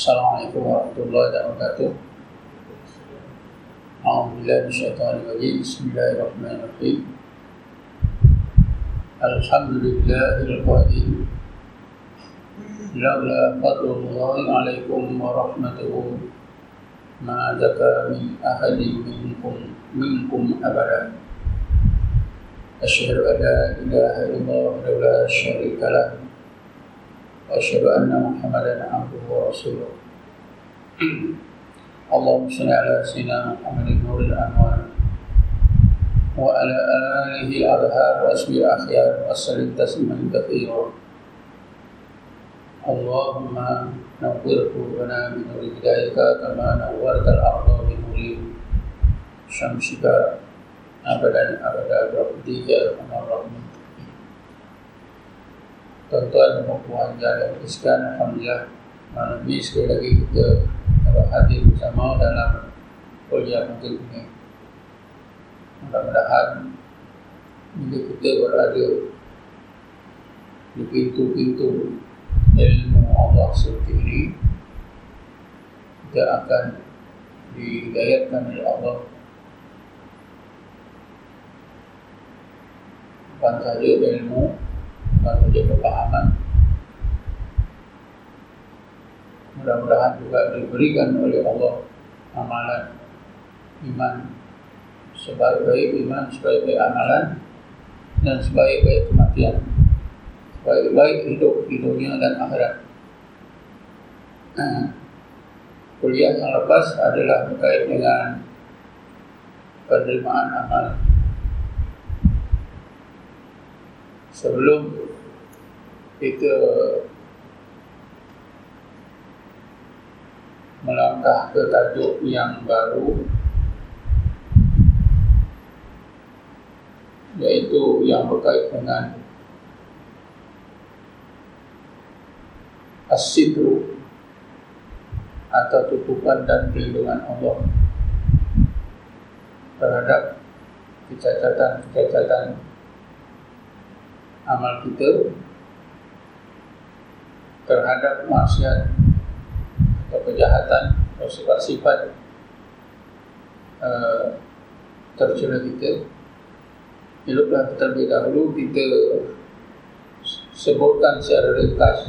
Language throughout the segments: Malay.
Assalamualaikum warahmatullahi wabarakatuh. Alhamdulillah bisyaitanir rajim. Bismillahirrahmanirrahim. Alhamdulillahil qadim. Laula fadlullahi alaikum wa rahmatuhu ma zaka min ahadin minkum minkum abada. Asyhadu an la ilaha illallah wa la syarika lahu وأشهد أن محمدا عبده ورسوله. اللهم صل على سيدنا محمد نور الأنوار وعلى آله الأظهار وأسمي الأخيار وسلم تسليما كثيرا. اللهم نور قلوبنا بنور هدايتك كما نورت الأرض بنور شمسك. أبدا أبدا برحمتك يا أرحم الراحمين. Tuan-tuan dan puan yang sekalian Alhamdulillah. Malam ini sekali lagi kita dapat hadir bersama dalam kuliah mungkin ini mudah-mudahan bila kita berada di pintu-pintu ilmu Allah ini kita akan dihidayatkan oleh Allah. Bukan saja ilmu dia kepahaman mudah-mudahan juga diberikan oleh Allah amalan iman sebaik-baik iman sebaik-baik amalan dan sebaik-baik kematian sebaik-baik hidup di dunia dan akhirat. Kuliah yang lepas adalah berkait dengan penerimaan amal. Sebelum kita melangkah ke tajuk yang baru iaitu yang berkait dengan asidru atau tutupan dan perlindungan Allah terhadap kecacatan-kecacatan amal kita terhadap maksiat atau kejahatan atau sifat-sifat uh, tercela kita Eloklah terlebih dahulu kita sebutkan secara ringkas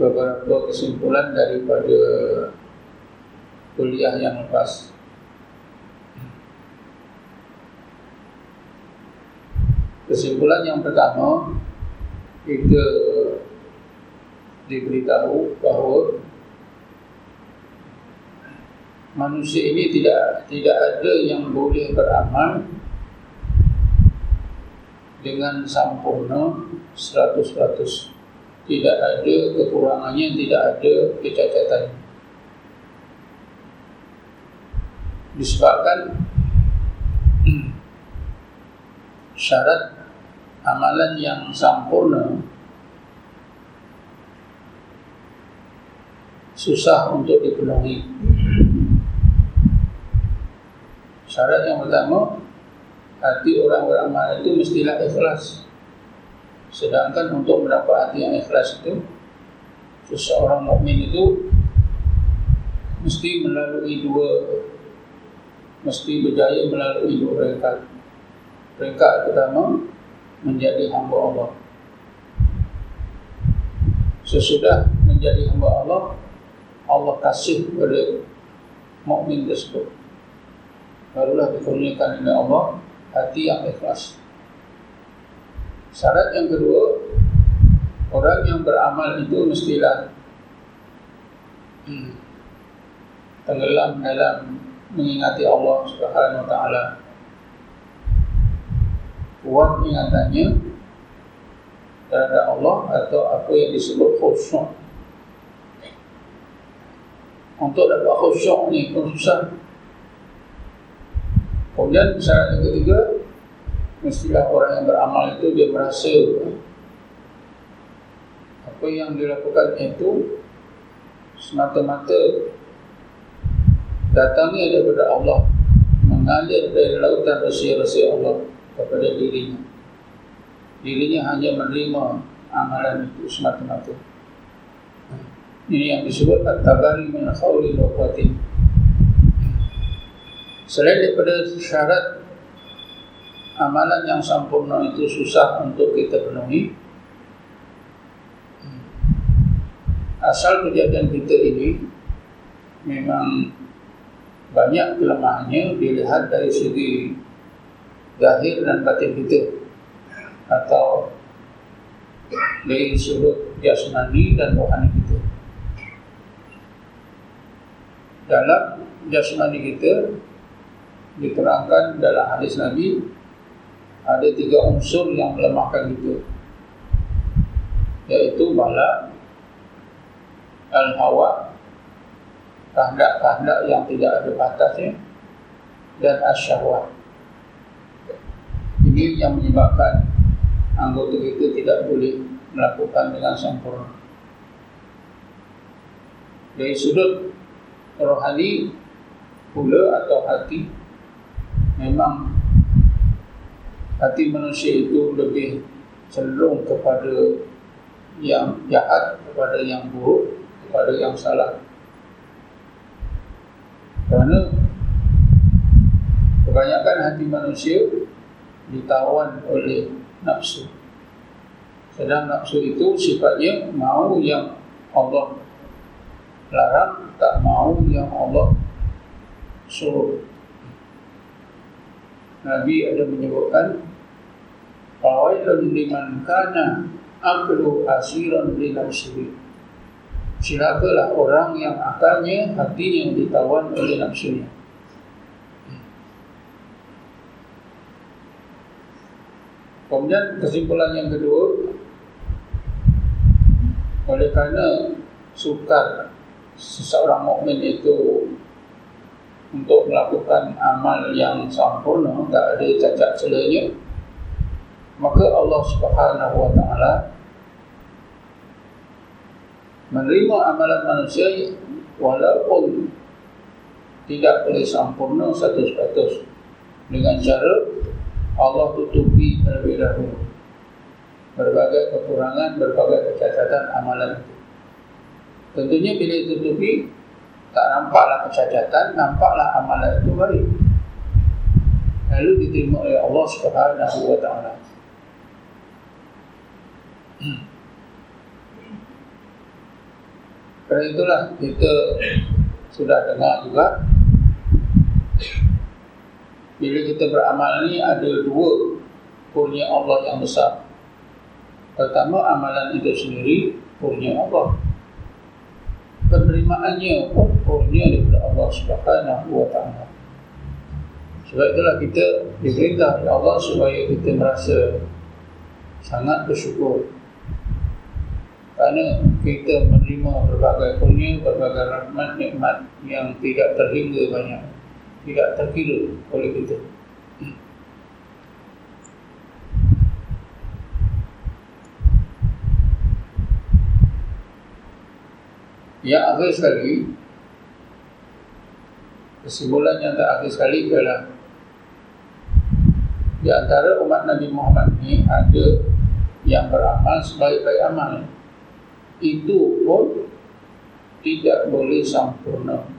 beberapa kesimpulan daripada kuliah yang lepas. Kesimpulan yang pertama kita diberitahu bahawa manusia ini tidak tidak ada yang boleh beramal dengan sempurna 100%. Tidak ada kekurangannya, tidak ada kecacatan. Disebabkan syarat amalan yang sempurna susah untuk dipenuhi. Syarat yang pertama, hati orang beramal itu mestilah ikhlas. Sedangkan untuk mendapat hati yang ikhlas itu, seseorang mukmin itu mesti melalui dua, mesti berjaya melalui dua peringkat. Peringkat pertama, menjadi hamba Allah. Sesudah menjadi hamba Allah, Allah kasih kepada mukmin tersebut. Barulah dikurniakan oleh Allah hati yang ikhlas. Syarat yang kedua, orang yang beramal itu mestilah hmm, tenggelam dalam mengingati Allah Subhanahu Wa Taala kuat ingatannya terhadap Allah atau apa yang disebut khusyuk. Untuk dapat khusyuk ni pun susah. Kemudian syarat yang ketiga, mestilah orang yang beramal itu dia merasa apa yang dilakukan itu semata-mata datangnya daripada Allah mengalir dari lautan rahsia-rahsia Allah kepada dirinya. Dirinya hanya menerima amalan itu semata-mata. Ini yang disebut at-tabari min khawli wa Selain daripada syarat amalan yang sempurna itu susah untuk kita penuhi asal kejadian kita ini memang banyak kelemahannya dilihat dari segi zahir dan batin kita. Atau dari sudut jasmani dan rohani kita. Dalam jasmani kita diterangkan dalam hadis Nabi ada tiga unsur yang melemahkan itu yaitu bala al-hawa kehendak-kehendak yang tidak ada batasnya dan asyahwat ini yang menyebabkan anggota kita tidak boleh melakukan dengan sempurna dari sudut rohani pula atau hati memang hati manusia itu lebih cenderung kepada yang jahat, kepada yang buruk, kepada yang salah. Kerana kebanyakan hati manusia ditawan oleh nafsu. Sedang nafsu itu sifatnya mau yang Allah larang, tak mau yang Allah suruh. Nabi ada menyebutkan Fawailun liman kana aklu asiran li nafsihi Silapalah orang yang akalnya hatinya ditawan oleh nafsunya Kemudian kesimpulan yang kedua Oleh kerana sukar seseorang mukmin itu untuk melakukan amal yang sempurna tak ada cacat celanya maka Allah Subhanahu wa taala menerima amalan manusia walaupun tidak boleh sempurna satu 100% dengan cara Allah tutupi terlebih dahulu berbagai kekurangan, berbagai kecacatan amalan itu. Tentunya bila ditutupi tak nampaklah kecacatan, nampaklah amalan itu baik. Lalu diterima oleh Allah Subhanahu wa taala. Kerana itulah kita sudah dengar juga bila kita beramal ni ada dua kurnia Allah yang besar. Pertama amalan itu sendiri kurnia Allah penerimaannya pun kurnia daripada Allah Subhanahu wa taala. Sebab itulah kita diperintah oleh Allah supaya kita merasa sangat bersyukur. Kerana kita menerima berbagai kurnia, berbagai rahmat, nikmat yang tidak terhingga banyak, tidak terkira oleh kita. Yang akhir sekali Kesimpulan yang terakhir sekali adalah Di antara umat Nabi Muhammad ini Ada yang beramal sebaik-baik amal Itu pun Tidak boleh sempurna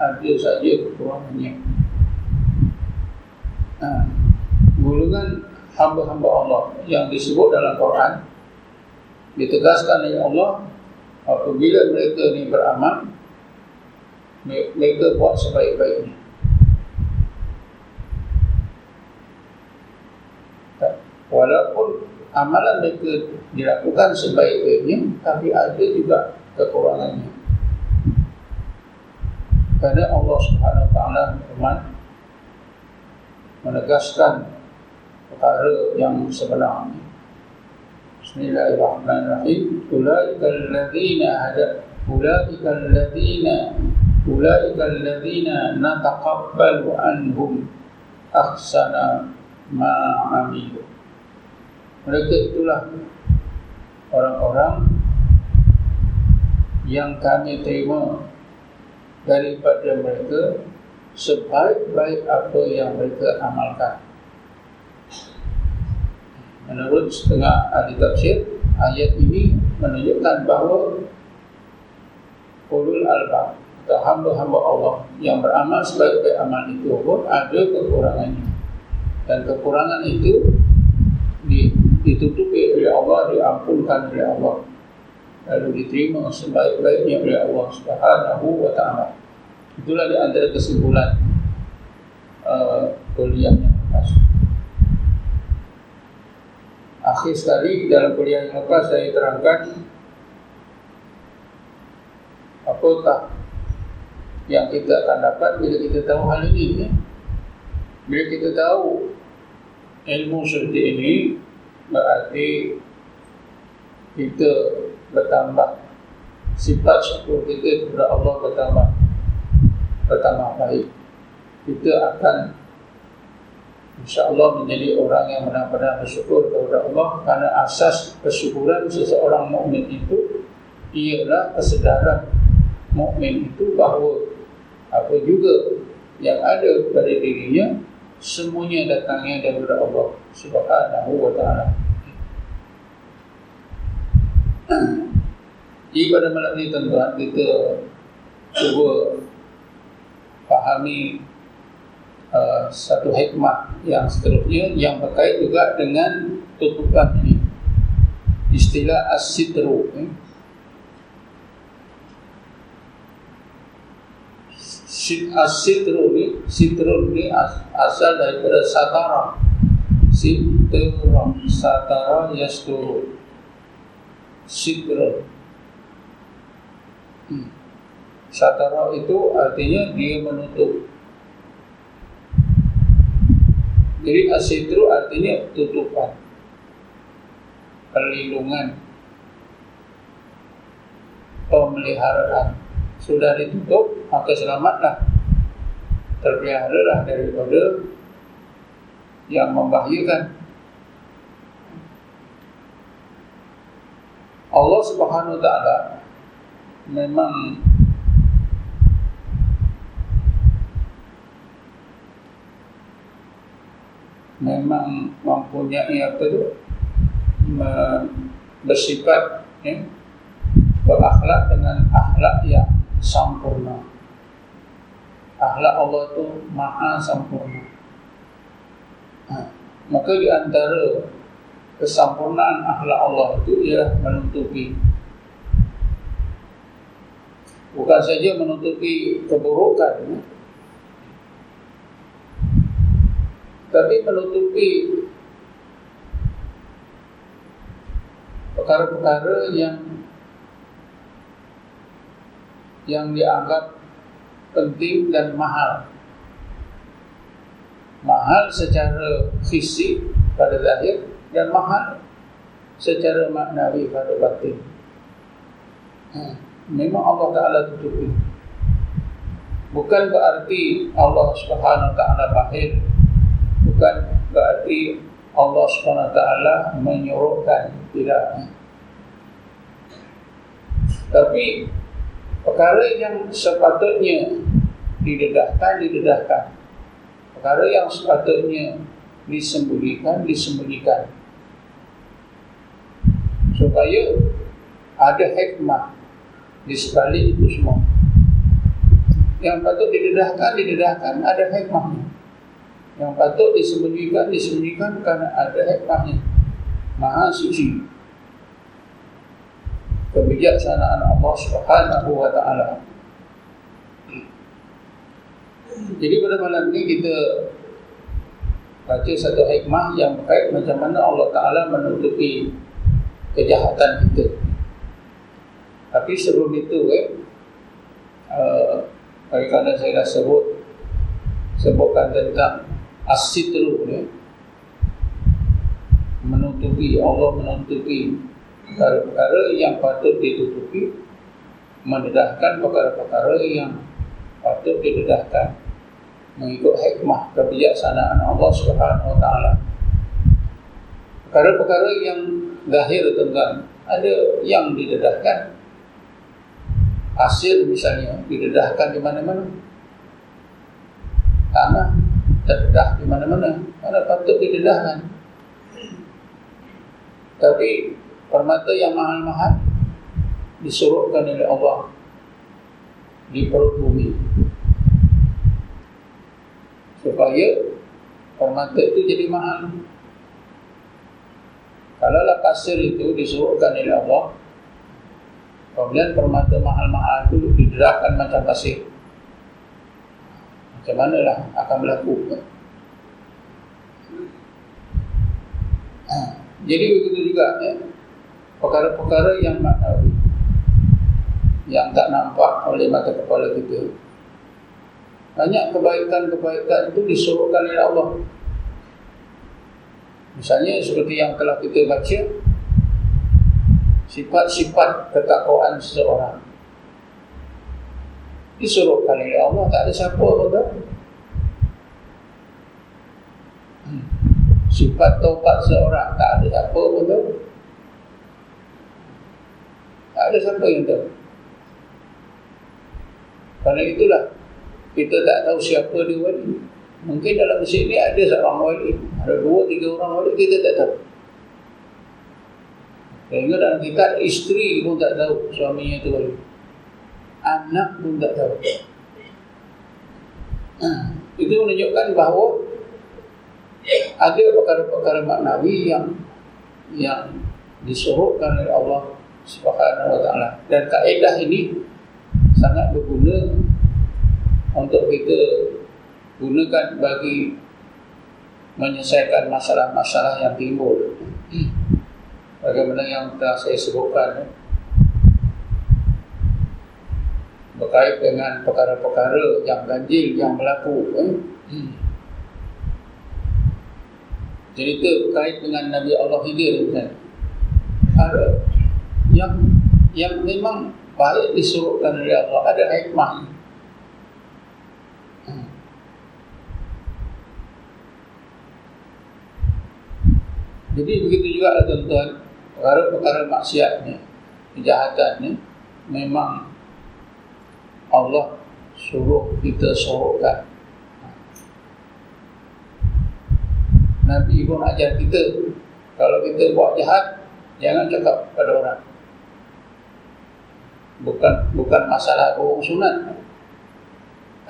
Ada saja kekurangannya nah, Golongan hamba-hamba Allah Yang disebut dalam Quran Ditegaskan oleh Allah apabila mereka ni beramal mereka buat sebaik-baiknya. Walaupun amalan mereka dilakukan sebaik-baiknya tapi ada juga kekurangannya kerana Allah Subhanahu Wa Taala berfirman menegaskan perkara yang sebenar. Bismillahirrahmanirrahim. Ulaikal ladzina hada ulaikal ladzina ulaikal ladzina nataqabbalu anhum ahsana ma amilu. Mereka itulah orang-orang yang kami terima daripada mereka sebaik-baik apa yang mereka amalkan. Menurut setengah ahli tafsir, ayat ini menunjukkan bahawa albab atau hamba-hamba Allah yang beramal sebaik-baik amal itu pun ada kekurangannya. Dan kekurangan itu ditutupi oleh Allah diampunkan oleh Allah lalu diterima sebaik-baiknya oleh Allah Subhanahu wa taala itulah di antara kesimpulan uh, kuliah yang lepas akhir sekali dalam kuliah yang lepas saya terangkan apakah yang kita akan dapat bila kita tahu hal ini ya? bila kita tahu ilmu seperti ini berarti kita bertambah. Sifat syukur kita kepada Allah bertambah. Bertambah baik. Kita akan insyaAllah menjadi orang yang benar-benar bersyukur kepada Allah kerana asas kesyukuran seseorang mukmin itu ialah kesedaran mukmin itu bahawa apa juga yang ada pada dirinya semuanya datangnya daripada Allah Subhanahu wa taala. Jadi pada malam ini tuan-tuan kita cuba fahami uh, satu hikmah yang seterusnya yang berkait juga dengan tutupan ini. Istilah as-sitru. Eh? As-sitru ni, sitru ni asal daripada satara. Sitru, satara yasturu. Sitru. Hmm. Satara itu artinya dia menutup. Jadi asitru artinya tutupan. Perlindungan. Pemeliharaan sudah ditutup maka selamatlah terpelihara daripada yang membahayakan Allah Subhanahu wa taala memang memang mempunyai apa tu bersifat ya, berakhlak dengan akhlak yang sempurna. Akhlak Allah tu maha sempurna. Ha. Maka di antara kesempurnaan akhlak Allah itu ialah menutupi bukan saja menutupi keburukan ya. tapi menutupi perkara-perkara yang yang dianggap penting dan mahal. Mahal secara fisik pada zahir dan mahal secara maknawi pada batin. Ha, memang Allah Taala tutupi. Bukan berarti Allah Subhanahu Taala bahir. Bukan berarti Allah Subhanahu Taala menyuruhkan tidak. Tapi perkara yang sepatutnya didedahkan, didedahkan. Perkara yang sepatutnya disembunyikan, disembunyikan. Supaya ada hikmah di sebalik itu semua. Yang patut didedahkan, didedahkan, ada hikmahnya. Yang patut disembunyikan, disembunyikan kerana ada hikmahnya. Maha suci kebijaksanaan Allah Subhanahu wa taala. Jadi pada malam ini kita baca satu hikmah yang berkait macam mana Allah Taala menutupi kejahatan kita. Tapi sebelum itu eh uh, kerana saya dah sebut sebutkan tentang asitru eh, menutupi Allah menutupi perkara-perkara yang patut ditutupi mendedahkan perkara-perkara yang patut didedahkan mengikut hikmah kebijaksanaan Allah Subhanahu Wa Taala. Perkara-perkara yang zahir tentang ada yang didedahkan. Hasil misalnya didedahkan di mana-mana. Tanah terdedah di mana-mana. Mana patut didedahkan? Tapi permata yang mahal-mahal disuruhkan oleh Allah di perut bumi. Supaya permata itu jadi mahal kalau lah pasir itu disuruhkan oleh Allah kemudian permata mahal-mahal itu diderahkan macam pasir macam mana lah akan berlaku ha, jadi begitu juga ya, perkara-perkara yang maknawi yang tak nampak oleh mata kepala kita. Banyak kebaikan-kebaikan itu disuruhkan oleh Allah. Misalnya seperti yang telah kita baca, sifat-sifat ketakwaan seseorang. Disuruhkan oleh Allah, tak ada siapa pun. Hmm. Sifat taubat seorang, tak ada siapa pun tahu. Tak ada siapa yang tahu. Kerana itulah kita tak tahu siapa dia wali. Mungkin dalam masjid ni ada seorang wali, ada dua tiga orang wali kita tak tahu. Sehingga dalam kita isteri pun tak tahu suaminya itu wali. Anak pun tak tahu. Ha, itu menunjukkan bahawa ada perkara-perkara maknawi yang yang disuruhkan oleh Allah Subhanahu wa taala. Dan kaedah ini sangat berguna untuk kita gunakan bagi menyelesaikan masalah-masalah yang timbul. Bagaimana yang telah saya sebutkan berkait dengan perkara-perkara yang ganjil yang berlaku cerita berkait dengan Nabi Allah Hidir ada yang yang memang baik disuruhkan oleh Allah ada hikmah jadi begitu juga tuan-tuan perkara-perkara maksiatnya kejahatannya memang Allah suruh kita suruhkan Nabi pun ajar kita kalau kita buat jahat jangan cakap pada orang. Bukan bukan masalah orang sunat.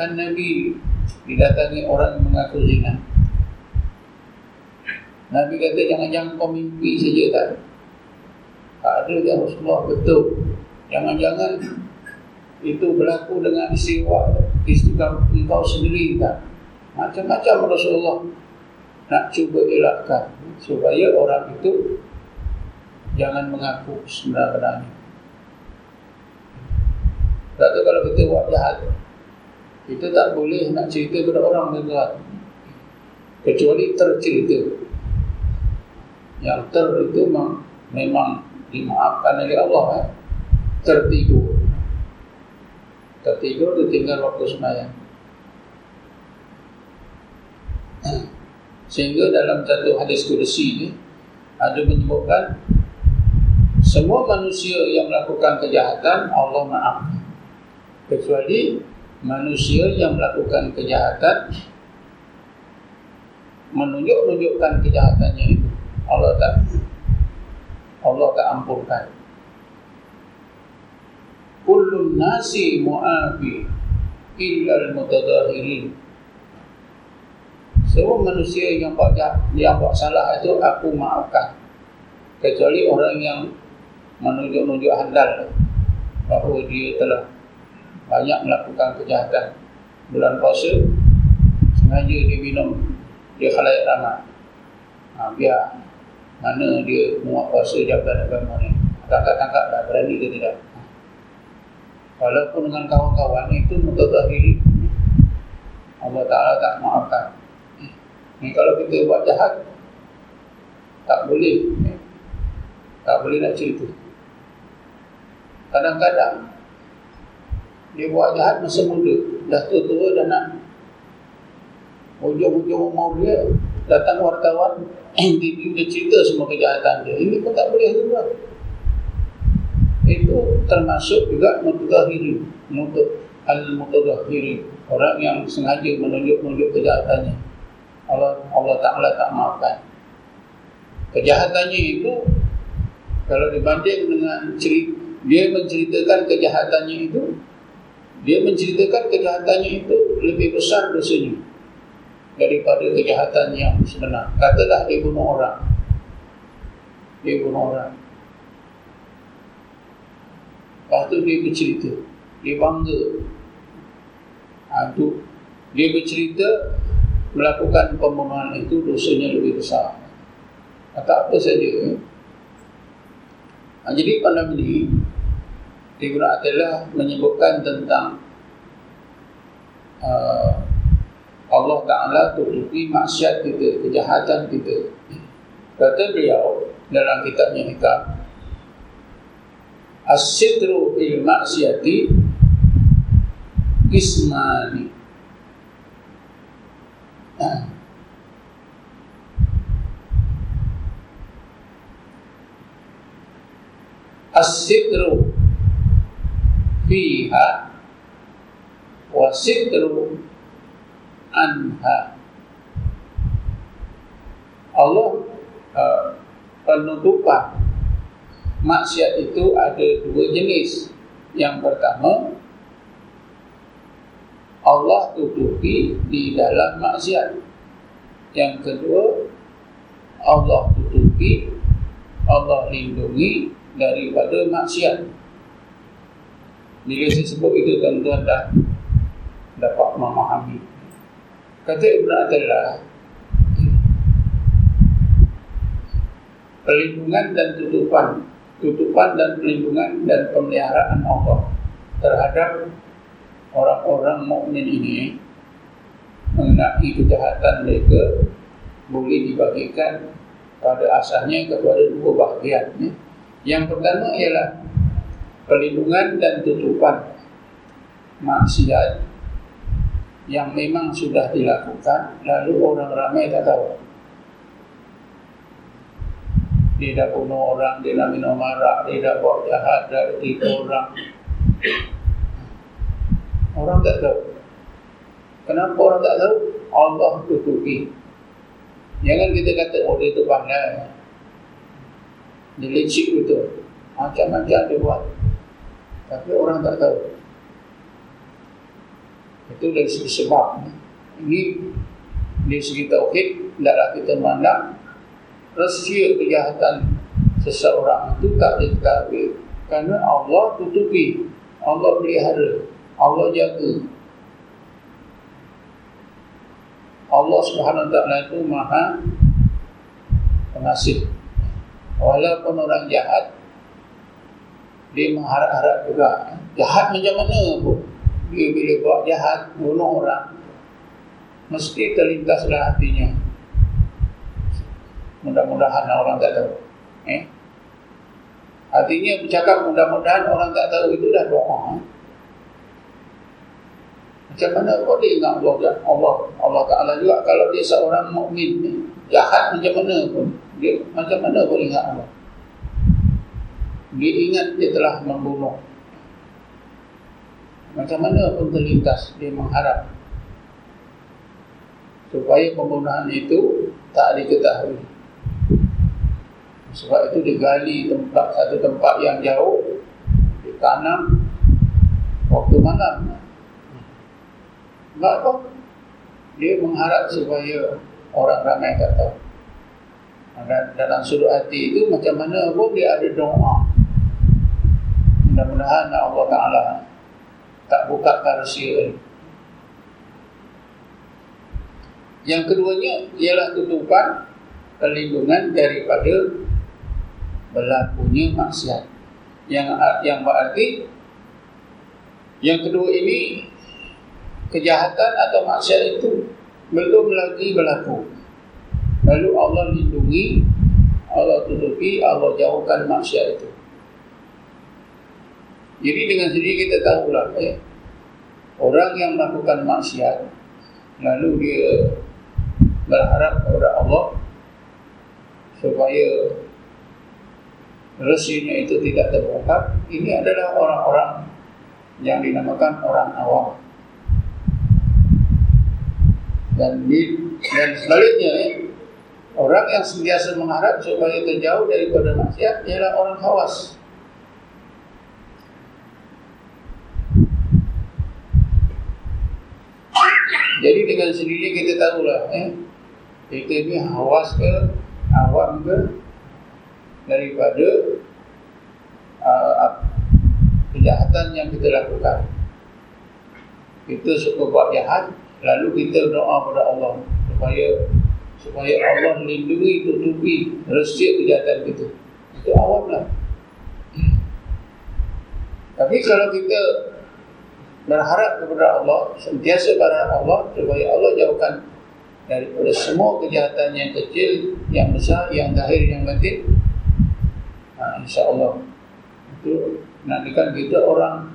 Kan Nabi didatangi orang yang mengaku zina Nabi kata jangan-jangan kau mimpi saja tak tak ada ya Rasulullah betul. Jangan-jangan itu berlaku dengan istiwa istiwa engkau sendiri tak. Macam-macam Rasulullah nak cuba elakkan supaya orang itu jangan mengaku sebenarnya tak tahu kalau kita buat jahat. Kita tak boleh nak cerita kepada orang tuan Kecuali tercerita Yang ter itu memang, memang dimaafkan oleh Allah eh. Tertidur. Tertidur itu tinggal waktu semayang Sehingga dalam satu hadis kursi ini Ada menyebutkan Semua manusia yang melakukan kejahatan Allah maafkan. Kecuali manusia yang melakukan kejahatan menunjuk-nunjukkan kejahatannya itu Allah tak Allah tak ampunkan. Kullun nasi mu'afi illa al-mutadahirin semua manusia yang buat yang buat salah itu aku maafkan. Kecuali orang yang menunjuk-nunjuk handal bahawa dia telah banyak melakukan kejahatan. Bulan puasa sengaja dia minum. Dia khalayak ramai. Ha, biar mana dia muat puasa jaga agama ni? Tangkap-tangkap tak berani ke tidak? Walaupun dengan kawan-kawan itu mutadahiri Allah Ta'ala tak maafkan. Ni kalau kita buat jahat tak boleh. Tak boleh nak cerita. Kadang-kadang dia buat jahat masa muda dah tua-tua dah nak. Hujung-hujung umur dia datang wartawan dia, cerita semua kejahatan dia. Ini pun tak boleh juga. Itu termasuk juga mutadahiri mutad al-mutadahiri orang yang sengaja menunjuk-nunjuk kejahatannya. Allah Allah Taala tak maafkan. Kejahatannya itu kalau dibanding dengan cerita dia menceritakan kejahatannya itu dia menceritakan kejahatannya itu lebih besar dosanya daripada kejahatan yang sebenar. Katalah dia bunuh orang. Dia bunuh orang. Lepas tu dia bercerita. Dia bangga. Ha, tu, dia bercerita melakukan pembunuhan itu dosanya lebih besar. Tak apa saja. Ha, jadi pada ini Ibn Atillah menyebutkan tentang uh, Allah Ta'ala tutupi maksiat kita, kejahatan kita. Kata beliau dalam kitabnya hikam, As-sidru fil maksiati ismani. As-sidru fiha wa sidru anha. Allah uh, penutupan maksiat itu ada dua jenis. Yang pertama, Allah tutupi di dalam maksiat. Yang kedua, Allah tutupi, Allah lindungi daripada maksiat. Bila saya sebut itu, tuan-tuan dah dapat memahami. Kata Ibn Atillah, perlindungan dan tutupan tutupan dan perlindungan dan pemeliharaan Allah terhadap orang-orang mukmin ini mengenai kejahatan mereka boleh dibagikan pada asalnya kepada dua bahagian. Yang pertama ialah perlindungan dan tutupan maksiat yang memang sudah dilakukan lalu orang ramai tak tahu dia dah bunuh orang, dia dah minum marak, dia dah buat jahat, tipu orang. Orang tak tahu. Kenapa orang tak tahu? Allah tutupi. Jangan kita kata, oh dia tu pandai. Dia lecik betul. Macam-macam dia buat. Tapi orang tak tahu. Itu dari segi sebab. Ini dari segi tauhid, tidaklah kita mandang rahsia kejahatan seseorang itu tak diketahui. Kerana Allah tutupi Allah pelihara Allah jaga. Allah subhanahu ta'ala itu maha pengasih. Walaupun orang jahat dia mengharap-harap juga. Jahat macam mana pun dia bila buat jahat bunuh orang mesti terlintaslah hatinya Mudah-mudahan orang tak tahu. Eh? Artinya bercakap mudah-mudahan orang tak tahu itu dah doa. Eh? Macam mana kau dia ingat Allah, Allah Ta'ala juga kalau dia seorang mukmin jahat macam mana pun dia macam mana kau ingat Allah dia ingat dia telah membunuh macam mana pun terlintas dia mengharap supaya pembunuhan itu tak diketahui sebab itu digali tempat satu tempat yang jauh, ditanam waktu malam. Enggak apa? Dia mengharap supaya orang ramai tak tahu. Dan dalam sudut hati itu macam mana pun dia ada doa. Mudah-mudahan Allah Ta'ala tak buka rahsia ini. Yang keduanya ialah tutupan perlindungan daripada berlakunya maksiat. Yang yang berarti yang kedua ini kejahatan atau maksiat itu belum lagi berlaku. Lalu Allah lindungi, Allah tutupi, Allah jauhkan maksiat itu. Jadi dengan sendiri kita tahu lah, eh, orang yang melakukan maksiat, lalu dia berharap kepada Allah supaya rahsianya itu tidak terbongkar ini adalah orang-orang yang dinamakan orang awam. Dan dan sebaliknya orang yang sentiasa mengharap supaya terjauh daripada maksiat ialah orang khawas Jadi dengan sendiri kita tahulah eh, Kita ni hawas ke Awam ke Daripada uh, Kejahatan yang kita lakukan. Kita suka buat jahat Lalu kita doa kepada Allah Supaya Supaya Allah lindungi tutupi Resit kejahatan kita. Itu awam lah. Tapi kalau kita berharap kepada Allah, sentiasa berharap Allah supaya Allah jauhkan daripada semua kejahatan yang kecil, yang besar, yang zahir, yang batin. Ha, InsyaAllah. Itu nantikan kita orang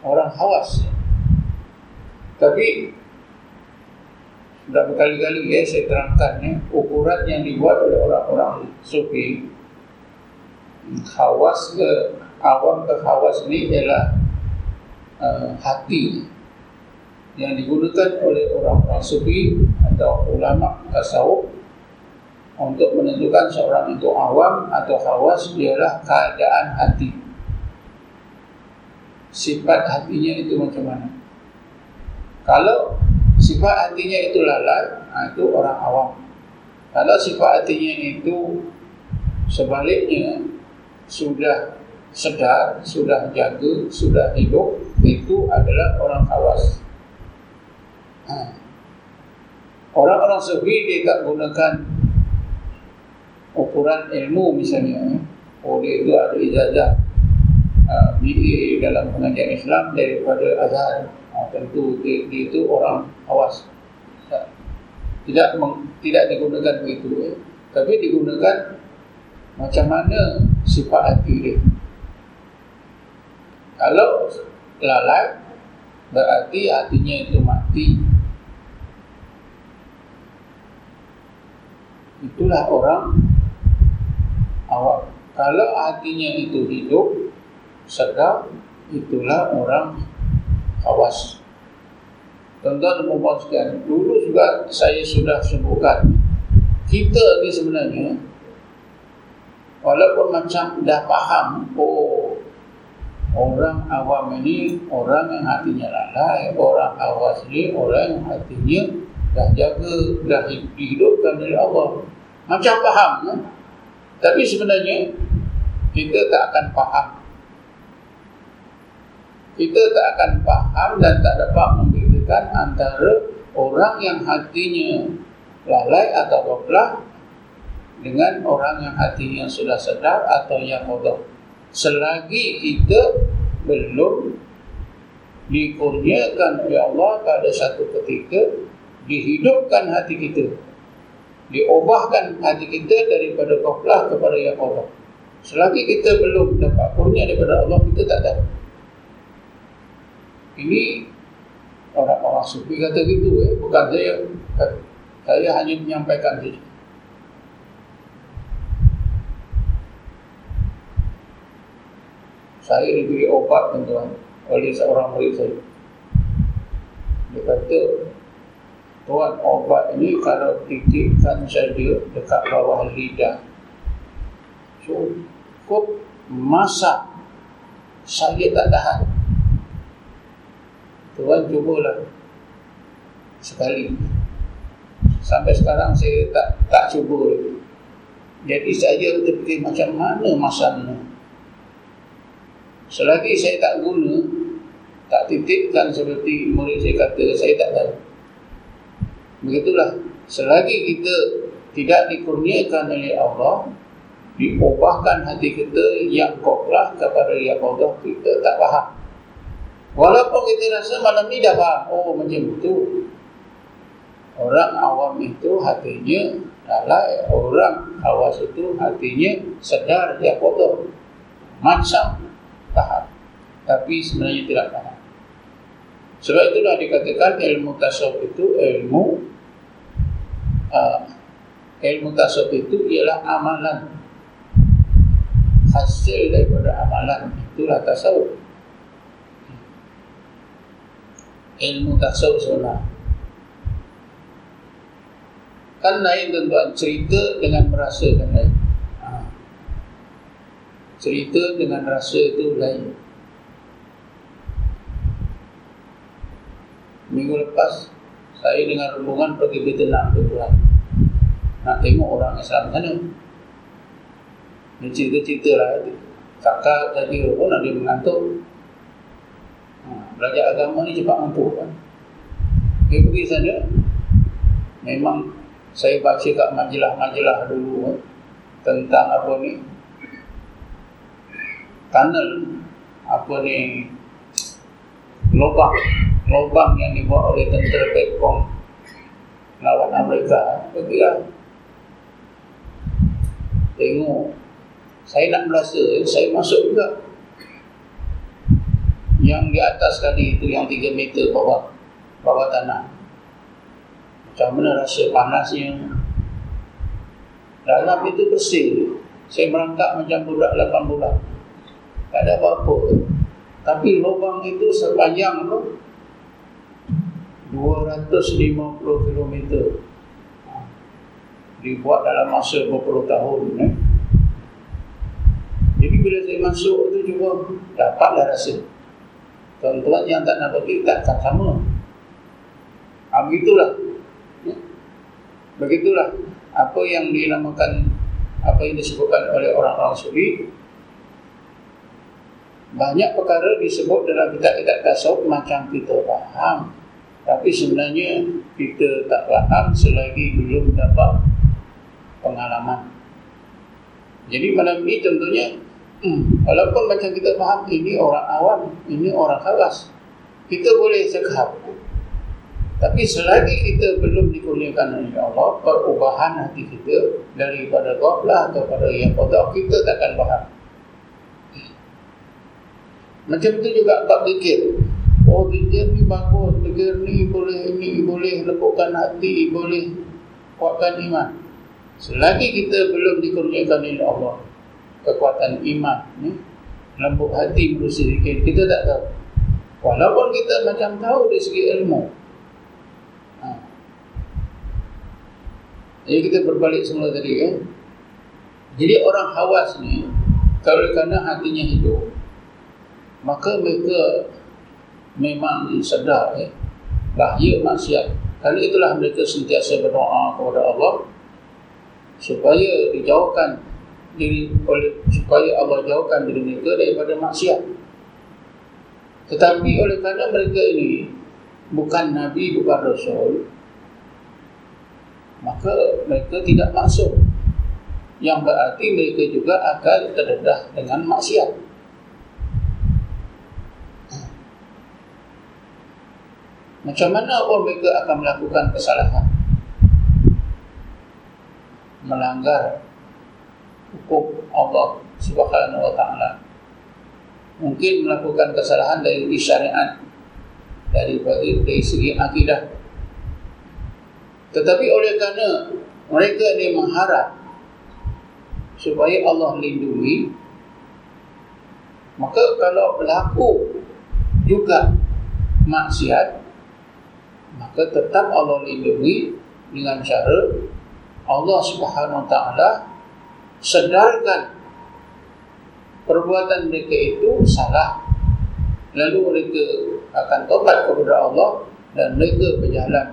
orang hawas. Tapi sudah berkali-kali ya saya terangkan ya, ukuran yang dibuat oleh orang-orang sufi hawas ke awam ke hawas ini ialah uh, hati yang digunakan oleh orang-orang sufi atau ulama tasawuf untuk menentukan seorang itu awam atau hawas ialah keadaan hati. Sifat hatinya itu macam mana? Kalau sifat hatinya itu lalai itu orang awam. Kalau sifat hatinya itu sebaliknya sudah sedar, sudah jaga, sudah hidup, itu adalah orang khawas. Ha. Orang-orang sufi dia tak gunakan ukuran ilmu misalnya. Oh dia itu ada ijazah uh, dalam pengajian Islam daripada Azhar. Uh, tentu dia, dia itu orang awas. Tidak tidak digunakan begitu. Eh. Tapi digunakan macam mana sifat hati dia. Kalau lalai berarti hatinya itu mati. Itulah orang awam. Kalau hatinya itu hidup, sedap, itulah orang awas. Tuan-tuan dan puan sekalian, dulu juga saya sudah sebutkan kita ni sebenarnya walaupun macam dah faham, oh Orang awam ini orang yang hatinya lalai, orang awas ini orang yang hatinya dah jaga, dah dihidupkan oleh Allah. Macam faham, kan? tapi sebenarnya kita tak akan faham. Kita tak akan faham dan tak dapat membedakan antara orang yang hatinya lalai atau goblah dengan orang yang hatinya sudah sedar atau yang bodoh selagi kita belum dikurniakan oleh Allah pada satu ketika dihidupkan hati kita diubahkan hati kita daripada koflah kepada yang Allah. Selagi kita belum dapat kurnia daripada Allah kita tak tahu. Ini orang-orang sufi kata gitu eh. bukan saya saya hanya menyampaikan saja saya diberi obat tuan oleh seorang murid saya. Dia kata, tuan obat ini kalau titikkan saja dekat bawah lidah, cukup masa saya tak tahan. Tuan cubalah sekali. Sampai sekarang saya tak tak cuba. Jadi saya terfikir macam mana masanya Selagi saya tak guna Tak titipkan seperti murid saya kata Saya tak tahu. Begitulah. Selagi kita tidak dikurniakan oleh Allah Diubahkan hati kita yang koklah kepada yang Allah Kita tak faham. Walaupun kita rasa malam ni dah faham Oh macam itu Orang awam itu hatinya lalai Orang awas itu hatinya sedar dia kotor Macam faham. Tapi sebenarnya tidak faham. Sebab itulah dikatakan ilmu tasawuf itu ilmu uh, ilmu tasawuf itu ialah amalan. Hasil daripada amalan itulah tasawuf. Ilmu tasawuf sebenarnya kan lain tuan-tuan cerita dengan merasakan lain cerita dengan rasa itu lain. Minggu lepas saya dengan rombongan pergi Vietnam tu Tuhan. Nak tengok orang Islam sana. Dia cerita-cerita lah. Kakak tadi pun ada mengantuk. Ha, belajar agama ni cepat ngantuk kan. Dia pergi sana. Memang saya baca kat majalah-majalah dulu eh, tentang apa ni tunnel apa ni lubang lubang yang dibuat oleh tentera Vietcong lawan Amerika. Pergilah tengok saya nak berasa saya masuk juga. Yang di atas tadi itu yang 3 meter bawah bawah tanah. Macam mana rasa panasnya? Dalam itu bersih. Saya merangkak macam budak 8 bulan tak ada apa-apa. Tapi lubang itu sepanjang tu 250 km dibuat dalam masa beberapa tahun eh. jadi bila saya masuk tu cuba dapatlah rasa. Tuan-tuan yang tak nak pergi takkan sama. Ha, begitulah. Ya. begitulah apa yang dinamakan apa yang disebutkan oleh orang-orang suri banyak perkara disebut dalam kitab-kitab tasawuf macam kita faham. Tapi sebenarnya kita tak faham selagi belum dapat pengalaman. Jadi malam ini contohnya hmm, walaupun macam kita faham ini orang awam ini orang khawas kita boleh cakap. Tapi selagi kita belum dikurniakan oleh Allah perubahan hati kita daripada ghaflah kepada yang qada kita takkan faham macam tu juga bab zikir. Oh zikir ni bagus, zikir ni boleh ini, boleh lepukkan hati, boleh kuatkan iman. Selagi kita belum dikurniakan oleh Allah kekuatan iman ni, lembut hati berusaha zikir, kita tak tahu. Walaupun kita macam tahu dari segi ilmu. Ha. Jadi kita berbalik semula tadi kan. Jadi orang hawas ni kalau kerana hatinya hidup maka mereka memang sedar eh, bahaya maksiat. Kerana itulah mereka sentiasa berdoa kepada Allah supaya dijauhkan diri oleh supaya Allah jauhkan diri mereka daripada maksiat. Tetapi oleh kerana mereka ini bukan nabi bukan rasul maka mereka tidak masuk yang berarti mereka juga akan terdedah dengan maksiat. Macam mana pun mereka akan melakukan kesalahan? Melanggar Hukum Allah Subhanahu wa ta'ala. Mungkin melakukan kesalahan dari syariat Dari, dari, dari segi akidah. Tetapi oleh kerana Mereka ini mengharap Supaya Allah lindungi Maka kalau berlaku Juga maksiat maka tetap Allah lindungi dengan cara Allah Subhanahu Wa Taala sedarkan perbuatan mereka itu salah. Lalu mereka akan tobat kepada Allah dan mereka berjalan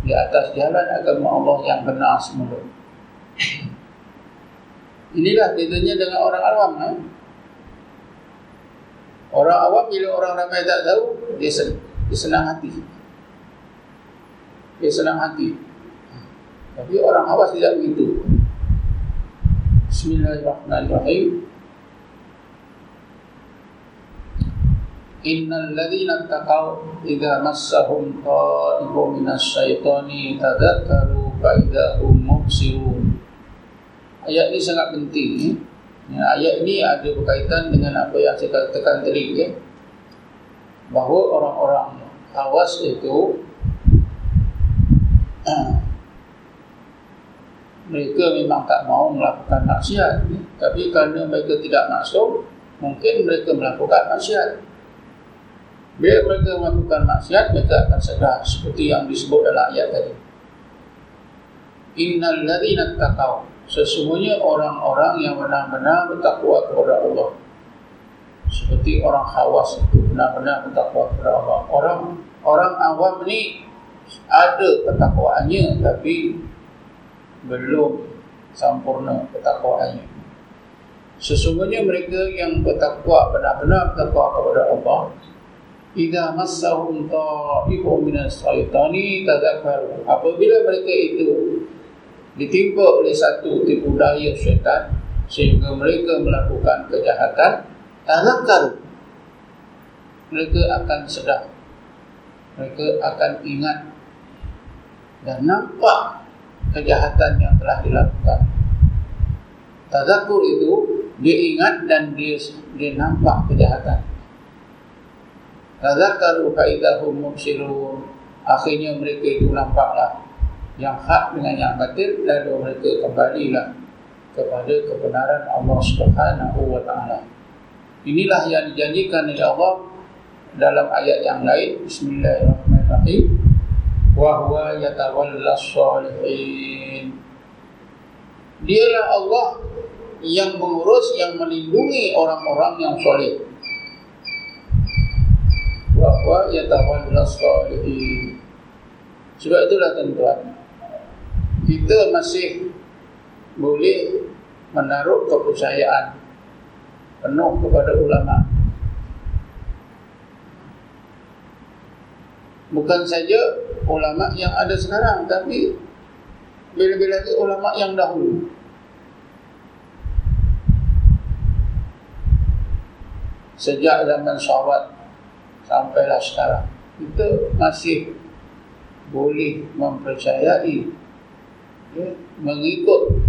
di atas jalan agama Allah yang benar semula. Inilah bedanya dengan orang awam ha? orang awam bila orang ramai tak tahu dia senang, dia senang hati dia senang hati. Tapi orang awas tidak begitu. Bismillahirrahmanirrahim. Innal ladzina taqaw idza massahum ta'ifun minasyaitani tadzakkaru fa idza hum mubsirun. Ayat ini sangat penting. Ya, ayat ini ada berkaitan dengan apa yang saya katakan tadi ya. Bahawa orang-orang awas itu mereka memang tak mau melakukan maksiat tapi kerana mereka tidak masuk mungkin mereka melakukan maksiat. Bila mereka melakukan maksiat mereka akan sedar seperti yang disebut dalam ayat tadi. Innal ladzina taqaw. Sesungguhnya orang-orang yang benar-benar bertakwa kepada Allah. Seperti orang khawas itu benar-benar bertakwa kepada Allah. Orang orang awam ni ada ketakwaannya tapi belum sempurna ketakwaannya. Sesungguhnya mereka yang bertakwa benar-benar bertakwa kepada Allah Ida massahum ta'ifun minas syaitani tadakkaru apabila mereka itu ditimpa oleh satu tipu daya syaitan sehingga mereka melakukan kejahatan tadakkaru mereka akan sedar. Mereka akan ingat dan nampak kejahatan yang telah dilakukan. Tazakur itu dia ingat dan dia dia nampak kejahatan. Tazakaru faidahum mubsirun. Akhirnya mereka itu nampaklah yang hak dengan yang batil lalu mereka kembalilah kepada kebenaran Allah Subhanahu wa taala. Inilah yang dijanjikan oleh Allah dalam ayat yang lain Bismillahirrahmanirrahim wa huwa yatawalla shalihin Dialah Allah yang mengurus yang melindungi orang-orang yang soleh. Wa huwa yatawalla shalihin Sebab itulah tuan-tuan kita masih boleh menaruh kepercayaan penuh kepada ulama bukan saja ulama yang ada sekarang tapi bila-bila lagi ulama yang dahulu. Sejak zaman sahabat sampailah sekarang kita masih boleh mempercayai ya, mengikut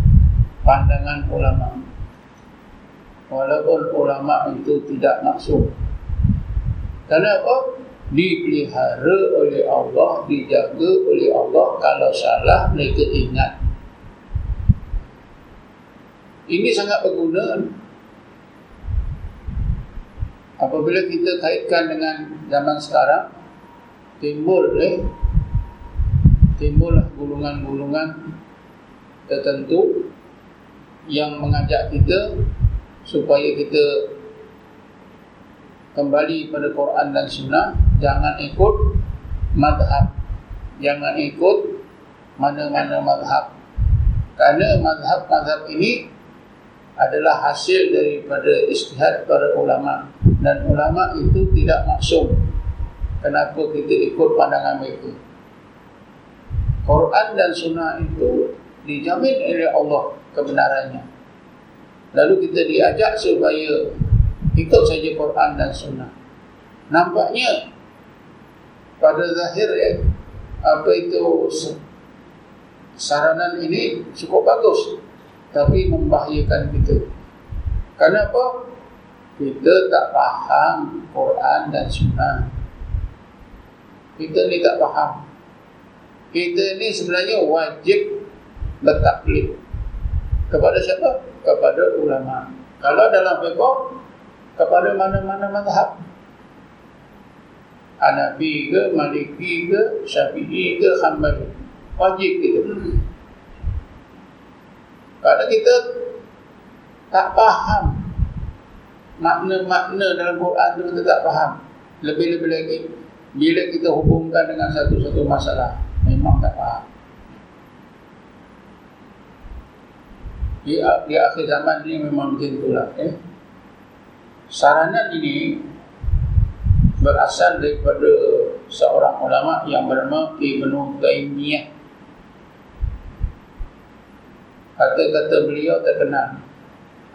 pandangan ulama. Walaupun ulama itu tidak maksud apa? Dipelihara oleh Allah, dijaga oleh Allah. Kalau salah, mereka ingat. Ini sangat berguna. Apabila kita kaitkan dengan zaman sekarang, timbul eh, timbullah gulungan-gulungan tertentu yang mengajak kita supaya kita kembali pada Quran dan Sunnah jangan ikut madhab. Jangan ikut mana-mana madhab. Kerana madhab-madhab ini adalah hasil daripada istihad para ulama. Dan ulama itu tidak maksum kenapa kita ikut pandangan mereka. Quran dan Sunnah itu dijamin oleh Allah kebenarannya. Lalu kita diajak supaya ikut saja Quran dan Sunnah. Nampaknya pada zahir ya, apa itu saranan ini cukup bagus tapi membahayakan kita. Kenapa kita tak faham Quran dan Sunnah. Kita ni tak faham. Kita ni sebenarnya wajib bertaklid kepada siapa? kepada ulama. Kalau dalam fiqh kepada mana-mana mazhab Hanafi ke, Maliki ke, Syafi'i ke, Hanbali. Wajib kita. Hmm. Kalau kita tak faham makna-makna dalam Quran tu kita tak faham. Lebih-lebih lagi bila kita hubungkan dengan satu-satu masalah memang tak faham. Di, di akhir zaman ini memang macam itulah. Eh? Saranan ini berasal daripada seorang ulama yang bernama Ibnu Taimiyah. Kata-kata beliau terkenal.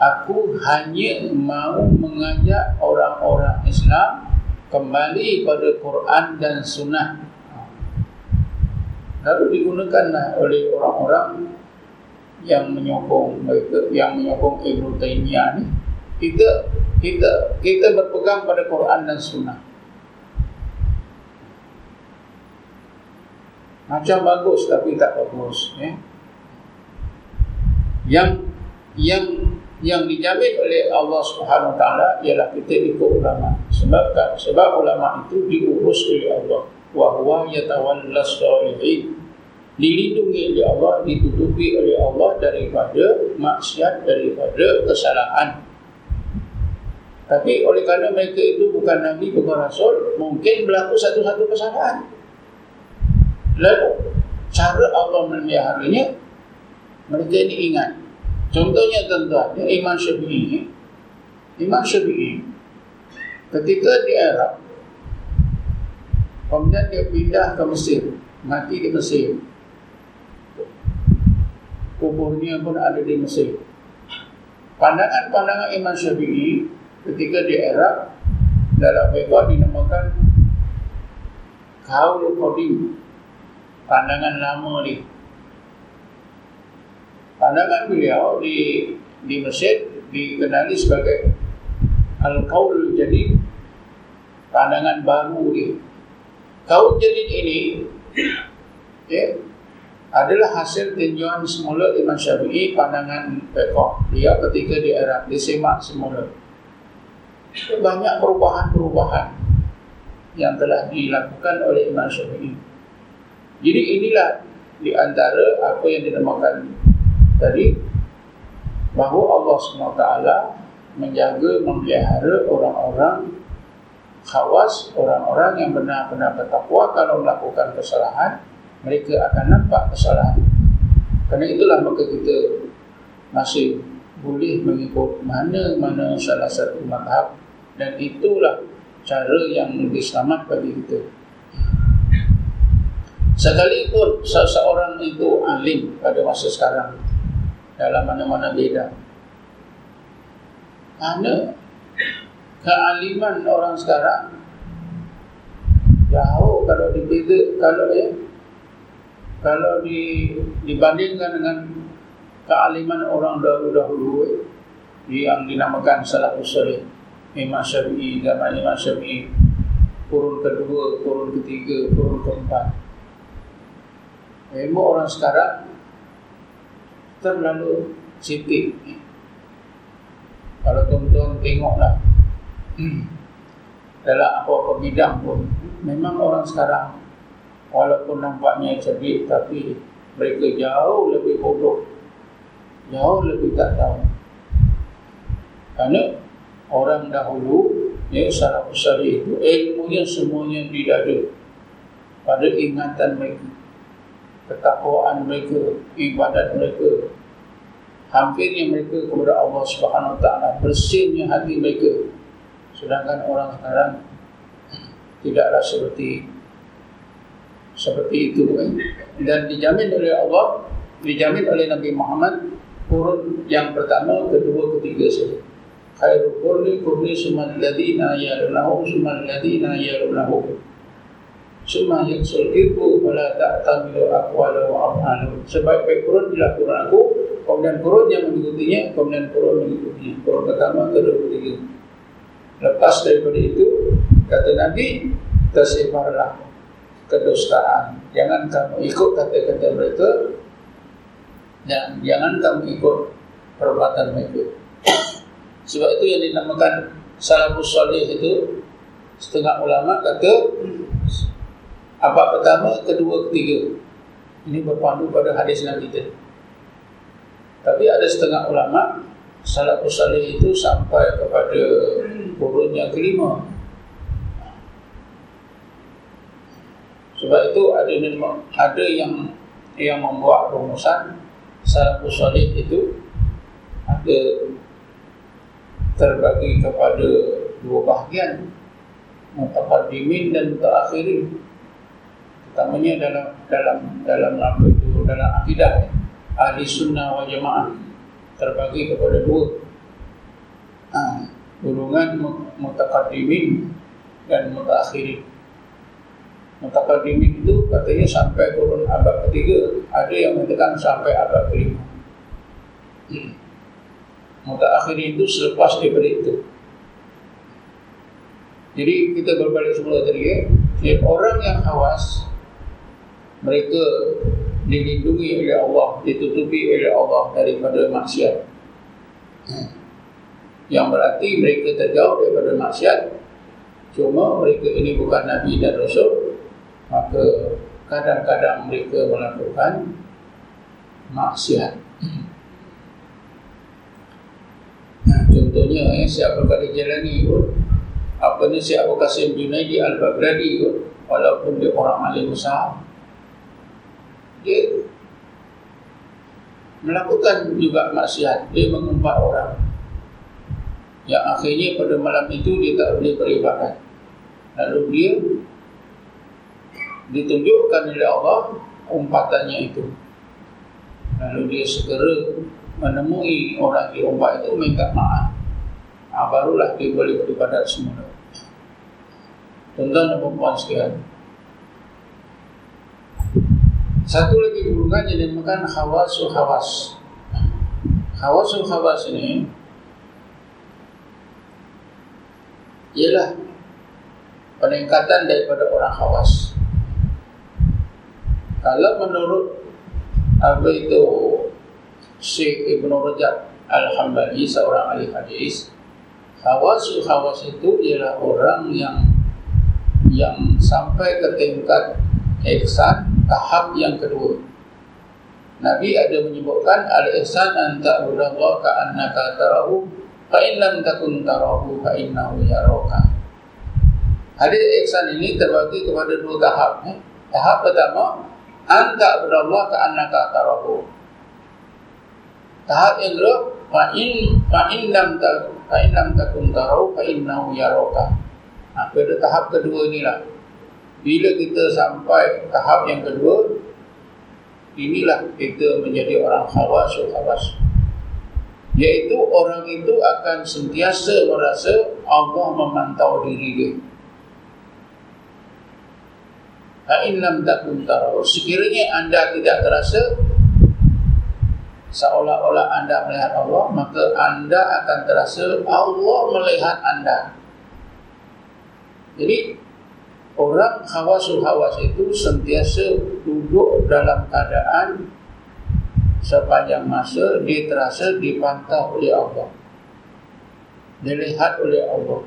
Aku hanya mahu mengajak orang-orang Islam kembali pada Quran dan Sunnah. Lalu digunakanlah oleh orang-orang yang menyokong mereka, yang menyokong Ibnu Taimiyah ni. Kita kita kita berpegang pada Quran dan Sunnah. Macam bagus tapi tak bagus ya. Yang yang yang dijamin oleh Allah Subhanahu Wa Taala ialah kita ikut ulama. Sebab sebab ulama itu diurus oleh Allah. Wa huwa yatawalla shalihin. Dilindungi oleh Allah, ditutupi oleh Allah daripada maksiat, daripada kesalahan. Tapi oleh kerana mereka itu bukan Nabi, bukan Rasul, mungkin berlaku satu-satu kesalahan. lalu cara Allah memeliharanya mereka ini ingat. Contohnya tuan-tuan Imam Syafi'i Imam Syafi'i ketika di Arab kemudian dia pindah ke Mesir mati di Mesir. Kuburnya pun ada di Mesir. Pandangan-pandangan Imam Syafi'i ketika di Arab dalam fiqh dinamakan kaul qadim pandangan lama ni. Pandangan beliau di di Mesir dikenali sebagai al-qaul jadi pandangan baru ni. Kaul jadi ini ya, adalah hasil tinjauan semula Imam Syafi'i pandangan fiqh dia ketika di Arab disemak semula banyak perubahan-perubahan yang telah dilakukan oleh Imam Syafi'i. Jadi inilah di antara apa yang dinamakan tadi bahawa Allah SWT menjaga, memelihara orang-orang khawas, orang-orang yang benar-benar bertakwa kalau melakukan kesalahan, mereka akan nampak kesalahan. Kerana itulah maka kita masih boleh mengikut mana-mana salah satu madhab dan itulah cara yang lebih selamat bagi kita. Sekalipun seseorang itu alim pada masa sekarang dalam mana-mana beda mana kealiman orang sekarang jauh kalau dibeda kalau ya kalau di, dibandingkan dengan kealiman orang dahulu-dahulu yang dinamakan salafus salih Imam Syafi'i, zaman Imam Syafi'i Kurun kedua, kurun ketiga, kurun keempat. Ilmu orang sekarang Terlalu sitik Kalau tuan-tuan tengoklah Dalam apa-apa bidang pun Memang orang sekarang Walaupun nampaknya cerdik Tapi mereka jauh lebih bodoh Jauh lebih tak tahu. Kerana orang dahulu ya salaf salih itu ilmunya semuanya di dada pada ingatan mereka ketakwaan mereka ibadat mereka hampirnya mereka kepada Allah Subhanahu Wa Taala bersihnya hati mereka. Sedangkan orang sekarang tidaklah seperti seperti itu kan? Dan dijamin oleh Allah dijamin oleh Nabi Muhammad kurun yang pertama kedua ketiga saja khairu qurni qurni summa alladhina yalunahu summa alladhina yalunahu summa yaksul irku wala ta'tamilu aqwalu wa af'alu. Sebaik-baik kurun bila kurun aku kemudian kurun yang mengikutinya kemudian kurun mengikutinya. Kurun pertama kedua ketiga. Lepas daripada itu kata Nabi tersebarlah kedustaan. Jangan kamu ikut kata-kata mereka dan jangan kamu ikut perbuatan mereka sebab itu yang dinamakan salafus salih itu setengah ulama kata apa pertama, kedua, ketiga. Ini berpandu pada hadis Nabi tadi. Tapi ada setengah ulama salafus salih itu sampai kepada kurun yang kelima. Sebab itu ada ada yang yang membuat rumusan salafus salih itu ada terbagi kepada dua bahagian mutaqaddimin dan mutaakhirin utamanya dalam dalam dalam apa itu dalam akidah ahli sunnah wal jamaah terbagi kepada dua. Ha, golongan mutaqaddimin dan mutaakhirin mutaqaddimin itu katanya sampai kurun abad ketiga ada yang mengatakan sampai abad kelima Mutaakhir itu selepas daripada itu. Jadi kita berbalik semula tadi ya, ya Orang yang khawas Mereka dilindungi oleh Allah Ditutupi oleh Allah daripada maksiat. Yang berarti mereka terjauh daripada maksiat. Cuma mereka ini bukan Nabi dan Rasul Maka kadang-kadang mereka melakukan maksiat contohnya yang siapa pada jalani pun apa ni siapa Qasim Junaidi Al-Baghdadi pun walaupun dia orang alim besar dia melakukan juga maksiat. Dia mengumpat orang. Yang akhirnya pada malam itu dia tak boleh beribadat. Lalu dia ditunjukkan oleh Allah umpatannya itu. Lalu dia segera menemui orang di umpat itu minta maaf ha, barulah dia boleh beribadat semula tuan-tuan dan perempuan sekalian satu lagi golongan yang dinamakan khawasul khawas. Khawasul khawas ini ialah peningkatan daripada orang khawas. Kalau menurut apa itu Syekh Ibn Rajab Al-Hambali seorang ahli hadis Khawasul khawas itu ialah orang yang yang sampai ke tingkat ihsan tahap yang kedua. Nabi ada menyebutkan al-ihsan an ta'budallaha ka'annaka tarahu fa in lam takun tarahu fa innahu yaraka. Hadis ihsan ini terbagi kepada dua tahap. Eh. Tahap pertama an ta'budallaha ka'annaka tarahu. Tahap yang kedua fa in fa in lam takun fa in lam takun tarahu fa innahu yaraka. Ha, pada tahap kedua inilah bila kita sampai tahap yang kedua inilah kita menjadi orang khawas khawas. Iaitu orang itu akan sentiasa merasa Allah memantau diri dia. Ha'in lam takun tarahu Sekiranya anda tidak terasa Seolah-olah anda melihat Allah Maka anda akan terasa Allah melihat anda Jadi Orang khawasul hawas itu sentiasa duduk dalam keadaan sepanjang masa dia terasa dipantau oleh Allah. Dilihat oleh Allah.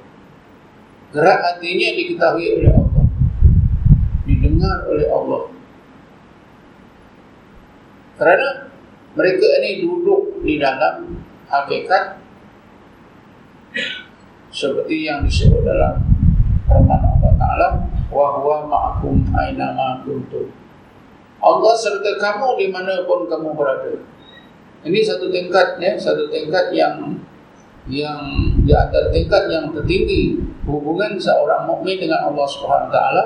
Gerak hatinya diketahui oleh Allah. Didengar oleh Allah. Kerana mereka ini duduk di dalam hakikat seperti yang disebut dalam firman Allah Ta'ala wa huwa ma'akum aina ma kuntum. Allah serta kamu di mana pun kamu berada. Ini satu tingkat ya, satu tingkat yang yang di antara tingkat yang tertinggi hubungan seorang mukmin dengan Allah Subhanahu taala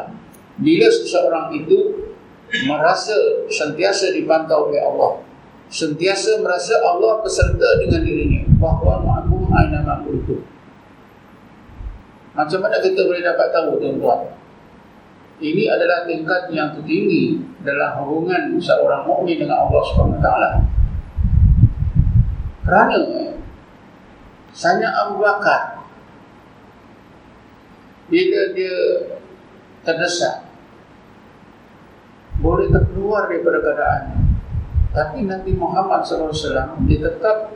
bila seseorang itu merasa sentiasa dipantau oleh Allah sentiasa merasa Allah beserta dengan dirinya. Bahawa ma'akum aina ma kuntum macam mana kita boleh dapat tahu tuan-tuan? Ini adalah tingkat yang tertinggi dalam hubungan seorang mukmin dengan Allah SWT. Kerana Sanya Abu Bakar bila dia terdesak boleh terkeluar daripada keadaan tapi Nabi Muhammad SAW dia tetap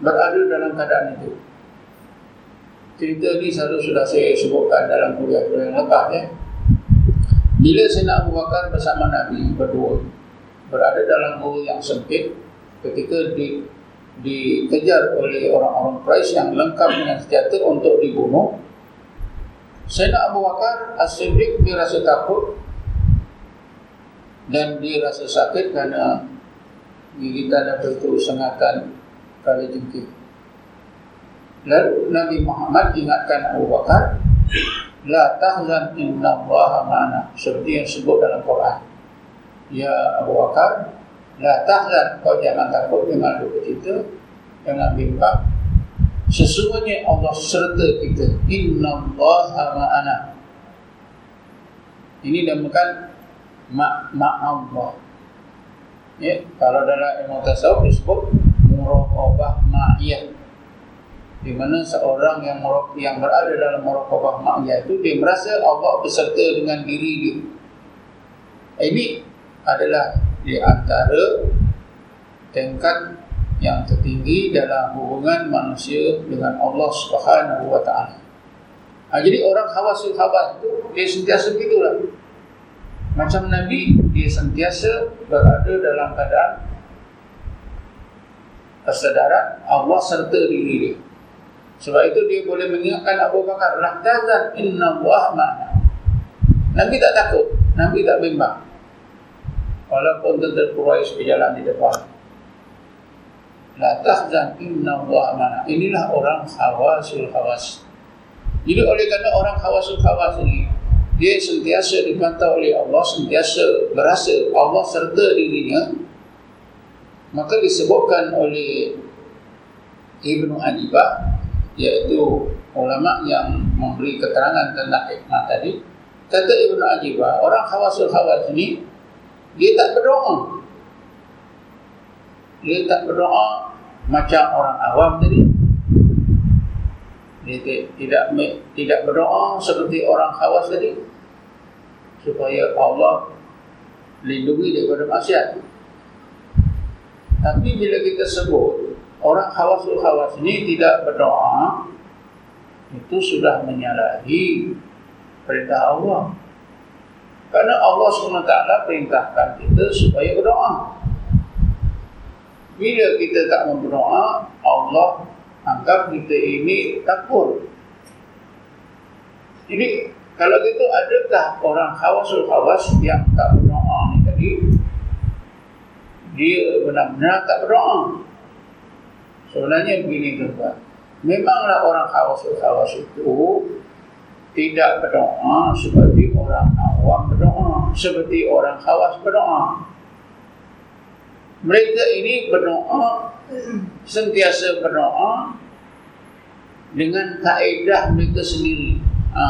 berada dalam keadaan itu cerita ini selalu sudah saya sebutkan dalam kuliah-kuliah yang lepas ya. Bila Sayyidina Abu Bakar bersama Nabi berdua berada dalam gua yang sempit ketika di dikejar oleh orang-orang Quraisy yang lengkap dengan senjata untuk dibunuh Sayyidina Abu Bakar As-Siddiq dia rasa takut dan dia rasa sakit kerana gigitan apa itu sengatan kali jengkit lalu Nabi Muhammad ingatkan Abu Bakar La tahzan inna allaha ma'ana. Seperti yang sebut dalam Quran. Ya Abu Bakar La tahzan. Kau jangan takut dengan duka cita Jangan bimbang. Sesungguhnya Allah serta kita Inna allaha ma'ana. Ini dinamakan Ma' Allah Ya, kalau dalam ilmu tasawuf disebut muraqabah ma'iyah di mana seorang yang merok yang berada dalam merokobah maknya itu dia merasa Allah beserta dengan diri dia. Ini adalah di antara tingkat yang tertinggi dalam hubungan manusia dengan Allah Subhanahu wa taala. Ha, jadi orang khawasul khabar itu dia sentiasa begitulah. Macam Nabi dia sentiasa berada dalam keadaan kesedaran Allah serta diri dia. Sebab itu dia boleh mengingatkan Abu Bakar lah tazan inna Allah ma'na. Nabi tak takut, Nabi tak bimbang. walaupun tentera Quraisy berjalan di depan la tahzan inna Allah mana inilah orang khawasul khawas jadi oleh kerana orang khawasul khawas ini dia sentiasa dipantau oleh Allah sentiasa berasa Allah serta dirinya. Maka disebutkan oleh Ibnu Adibah iaitu ulama yang memberi keterangan tentang hikmah tadi. Kata Ibnu Adibah orang khawasul khawas ini dia tak berdoa. Dia tak berdoa macam orang awam tadi dia tidak tidak berdoa seperti orang khawas tadi. Supaya Allah lindungi daripada maksiat. Tapi bila kita sebut orang khawasul khawas ini tidak berdoa itu sudah menyalahi perintah Allah. Kerana Allah SWT perintahkan kita supaya berdoa. Bila kita tak berdoa, Allah anggap kita ini takut. Jadi, kalau gitu adakah orang khawasul khawas yang tak berdoa ni tadi? Dia benar-benar tak berdoa. Sebenarnya begini tuan Memanglah orang khawasul khawas itu tidak berdoa seperti orang awam berdoa. Seperti orang khawas berdoa mereka ini berdoa sentiasa berdoa dengan kaedah mereka sendiri. Ha.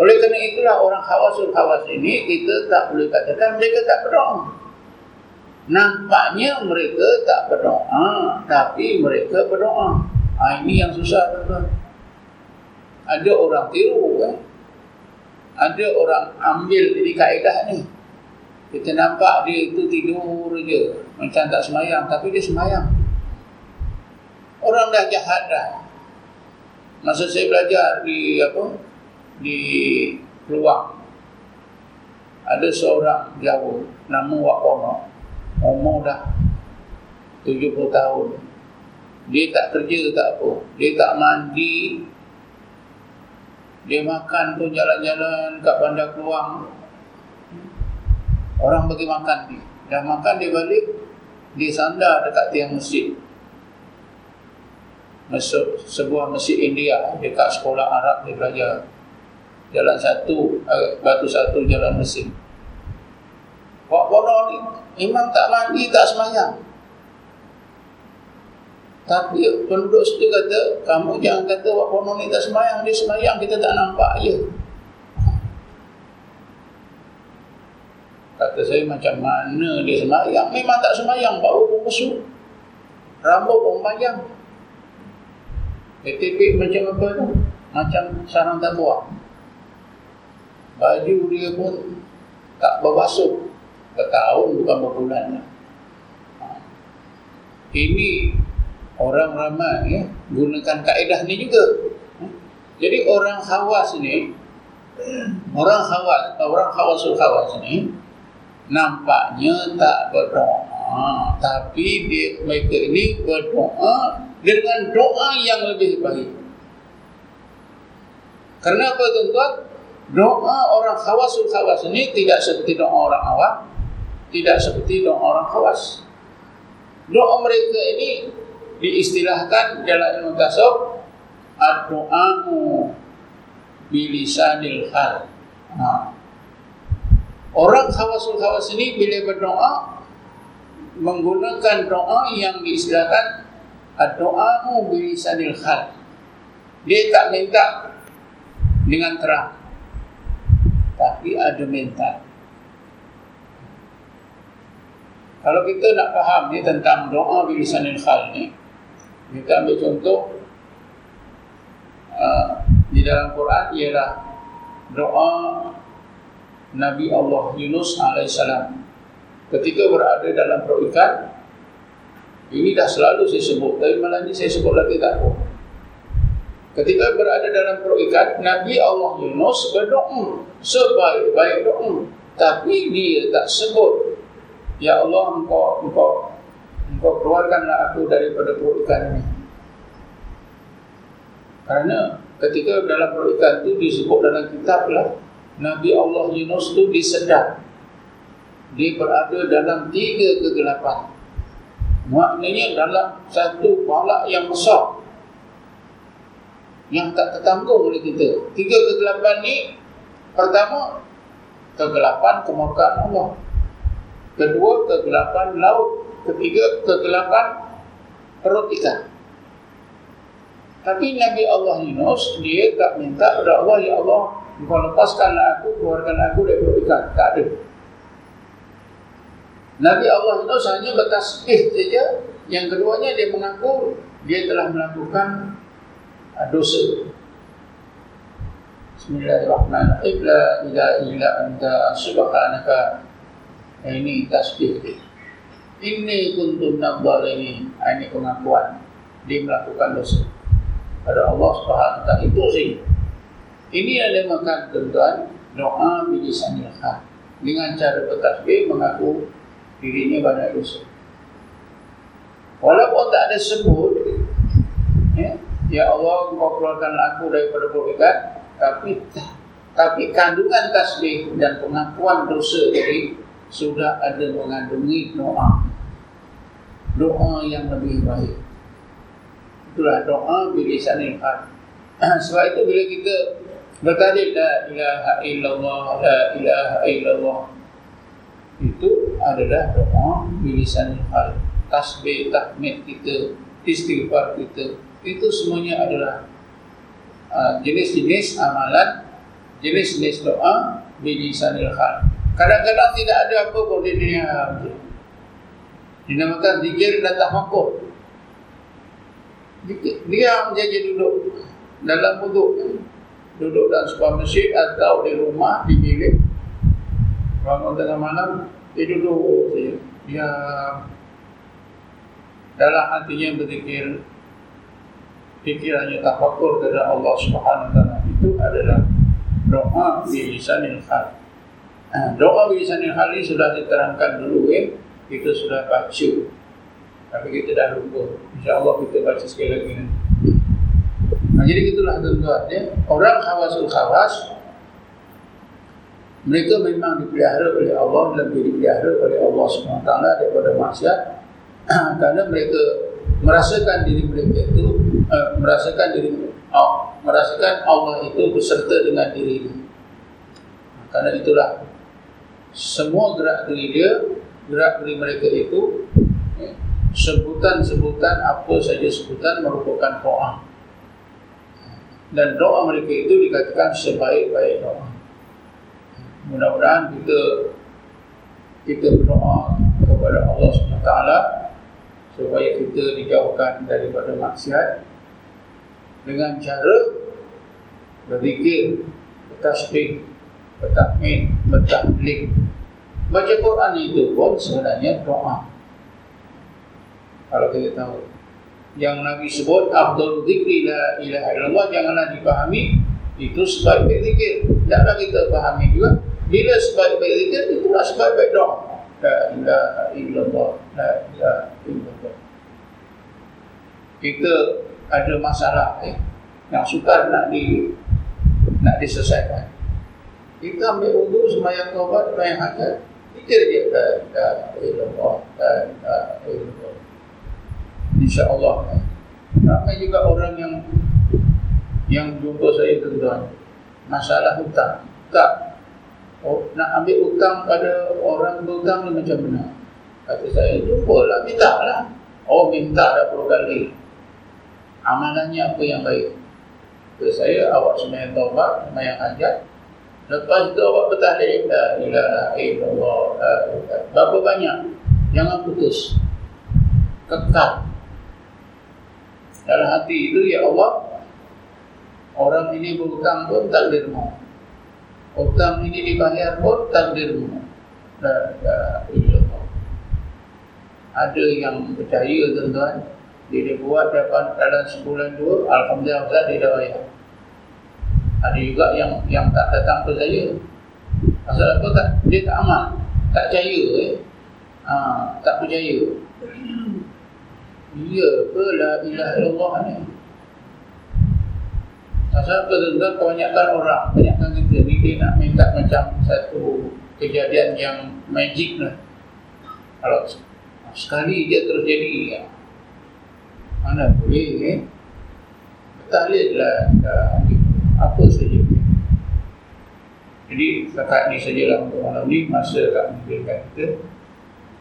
Oleh kerana itulah orang khawasul khawas ini kita tak boleh katakan mereka tak berdoa. Nampaknya mereka tak berdoa tapi mereka berdoa. Ha, ini yang susah tuan Ada orang tiru kan. Ada orang ambil dari kaedah ni. Kita nampak dia itu tidur je. Macam tak semayang Tapi dia semayang. Orang dah jahat dah. Masa saya belajar di apa Di Peluang Ada seorang jauh Nama Wak Pono Umur dah 70 tahun. Dia tak kerja tak apa. Dia tak mandi. Dia makan pun jalan-jalan kat bandar Peluang Orang bagi makan dia. Dah makan dia balik, dia sandar dekat tiang masjid. Masuk sebuah masjid India dekat sekolah Arab dia belajar. Jalan satu, eh, batu satu jalan mesin. Wak bono ni memang tak mandi, tak semayang. Tapi penduduk situ kata, kamu jangan kata Wak bono ni tak semayang, dia semayang, kita tak nampak. Ya. Kata saya macam mana dia semayang? Memang tak semayang Bau pun besuk Rambut pun panjang. Etipik macam apa tu? Macam sarang tabuak Baju dia pun Tak berbasuh. Bertahun bukan berbulan. Ha. Ini Orang ramai ya, Gunakan kaedah ni juga. Ha. Jadi orang khawas ni Orang khawas Orang khawasul khawas ni nampaknya tak berdoa. Tapi dia, mereka ini berdoa dengan doa yang lebih baik. Kenapa tuan-tuan? Doa orang khawasul khawas ini tidak seperti doa orang awam tidak seperti doa orang khawas. Doa mereka ini diistilahkan dalam ilmu tasawuf ad-du'a'u bilisanil hal. Ha. Orang khawasul khawas ini bila berdoa menggunakan doa yang diistilahkan doa bilisanil khal. Dia tak minta dengan terang. Tapi ada minta. Kalau kita nak faham ni tentang doa bilisanil khal ni, kita ambil contoh uh, di dalam Quran ialah doa Nabi Allah Yunus AS ketika berada dalam perut ikan ini dah selalu saya sebut tapi malam ini saya sebut lagi tak apa. Ketika berada dalam perut ikan Nabi Allah Yunus berdoa sebaik-baik doa tapi dia tak sebut Ya Allah engkau engkau engkau keluarkanlah aku daripada perut ikan ini. Kerana ketika dalam perut ikan itu disebut dalam kitab lah Nabi Allah Yunus tu disedap dia berada dalam tiga kegelapan. Maknanya dalam satu balak yang besar yang tak tertanggung oleh kita. Tiga kegelapan ni pertama kegelapan kemurkaan Allah. Kedua kegelapan laut, ketiga kegelapan perut ikan. Tapi Nabi Allah Yunus dia tak minta kepada Allah ya Allah kau lepaskanlah aku keluarkan aku dari ikan. Tak ada. Nabi Allah Yunus hanya bertasbih saja. Yang keduanya dia mengaku dia telah melakukan uh, dosa. Bismillahirrahmanirrahim. La ilaha illa anta subhanaka. Ini tasbih. Ini kuntum nadzalimin. Ini pengakuan dia melakukan dosa pada Allah Subhanahu Taala itu sih. Ini yang dinamakan tuan doa bilisanil hal dengan cara bertasbih mengaku dirinya banyak dosa. Walaupun tak ada sebut, ya, ya Allah, kau keluarkan aku daripada kerugian, tapi tapi kandungan tasbih dan pengakuan dosa tadi sudah ada mengandungi doa. Doa yang lebih baik. Itulah doa bilisanil hal. Sebab itu bila kita bertarik la ilaha illallah, la ilaha illallah, itu adalah doa bilisan hal tasbih tahmid kita istighfar kita itu semuanya adalah uh, jenis-jenis amalan jenis-jenis doa bilisan hal kadang-kadang tidak ada apa pun di dunia. Dinamakan zikir dan tafakur dia menjadi duduk dalam wuduk duduk dalam sebuah masjid atau di rumah di bilik. Bangun tengah malam dia duduk saja dia dalam hatinya berzikir. Fikirannya tafakur kepada Allah Subhanahu Wa itu adalah doa di lisanil hal. Ha, doa di lisanil hal ini sudah diterangkan dulu ya. Kita sudah baca tapi kita dah lupa. insyaAllah kita baca sekali lagi nah, jadi itulah tuan-tuan ya. orang khawasul khawas mereka memang dipelihara oleh Allah lebih dipelihara oleh Allah SWT daripada maksiat. Kerana mereka merasakan diri mereka itu uh, merasakan diri oh, merasakan Allah itu beserta dengan diri kerana itulah semua gerak diri dia gerak diri mereka itu sebutan-sebutan apa saja sebutan merupakan doa dan doa mereka itu dikatakan sebaik-baik doa mudah-mudahan kita kita berdoa kepada Allah SWT supaya kita dijauhkan daripada maksiat dengan cara berzikir, bertasbih, bertakmin, bertaklik. Baca Quran itu pun sebenarnya doa. Kalau kita tahu yang Nabi sebut Abdul Zikri la ilaha illallah janganlah dipahami itu sebaik zikir. Tidaklah kita pahami juga bila sebaik-baik zikir itulah sebaik-baik doa. La ilaha illallah. La ilaha illallah. Kita ada masalah eh, yang sukar nak di nak diselesaikan. Kita ambil wudhu sembahyang taubat sembahyang hajat. Zikir dia la ilaha illallah. La ilaha illallah. Insya-Allah. Ramai juga orang yang yang jumpa saya tuan masalah hutang. Tak oh, nak ambil hutang pada orang berhutang ni macam mana? Kata saya, jumpa lah, minta lah. Oh, minta dah puluh kali. Amalannya apa yang baik? Kata saya, awak semayang taubat, semayang hajat. Lepas itu awak bertahlil, la ilaha illallah. Berapa banyak? Jangan putus. Kekal. Dalam hati itu, ya Allah, orang ini berhutang pun tak dirmau. Hutang ini dibayar pun takdirmu. Ada yang percaya tuan-tuan. Dia, buat dapat dalam sebulan dua. Alhamdulillah dia dah bayar. Ada juga yang yang tak datang ke saya. Asal apa tak? Dia tak aman. Tak percaya eh. Ha, tak percaya. Ya ke la ilaha illallah ni? Asal ke tuan-tuan kebanyakan orang. Kebanyakan kita ni dia nak minta macam satu kejadian yang magic lah kalau sekali dia terus jadi ya. mana boleh eh? tahlil lah apa saja jadi kakak ni sajalah untuk malam ni masa kak mengambilkan kita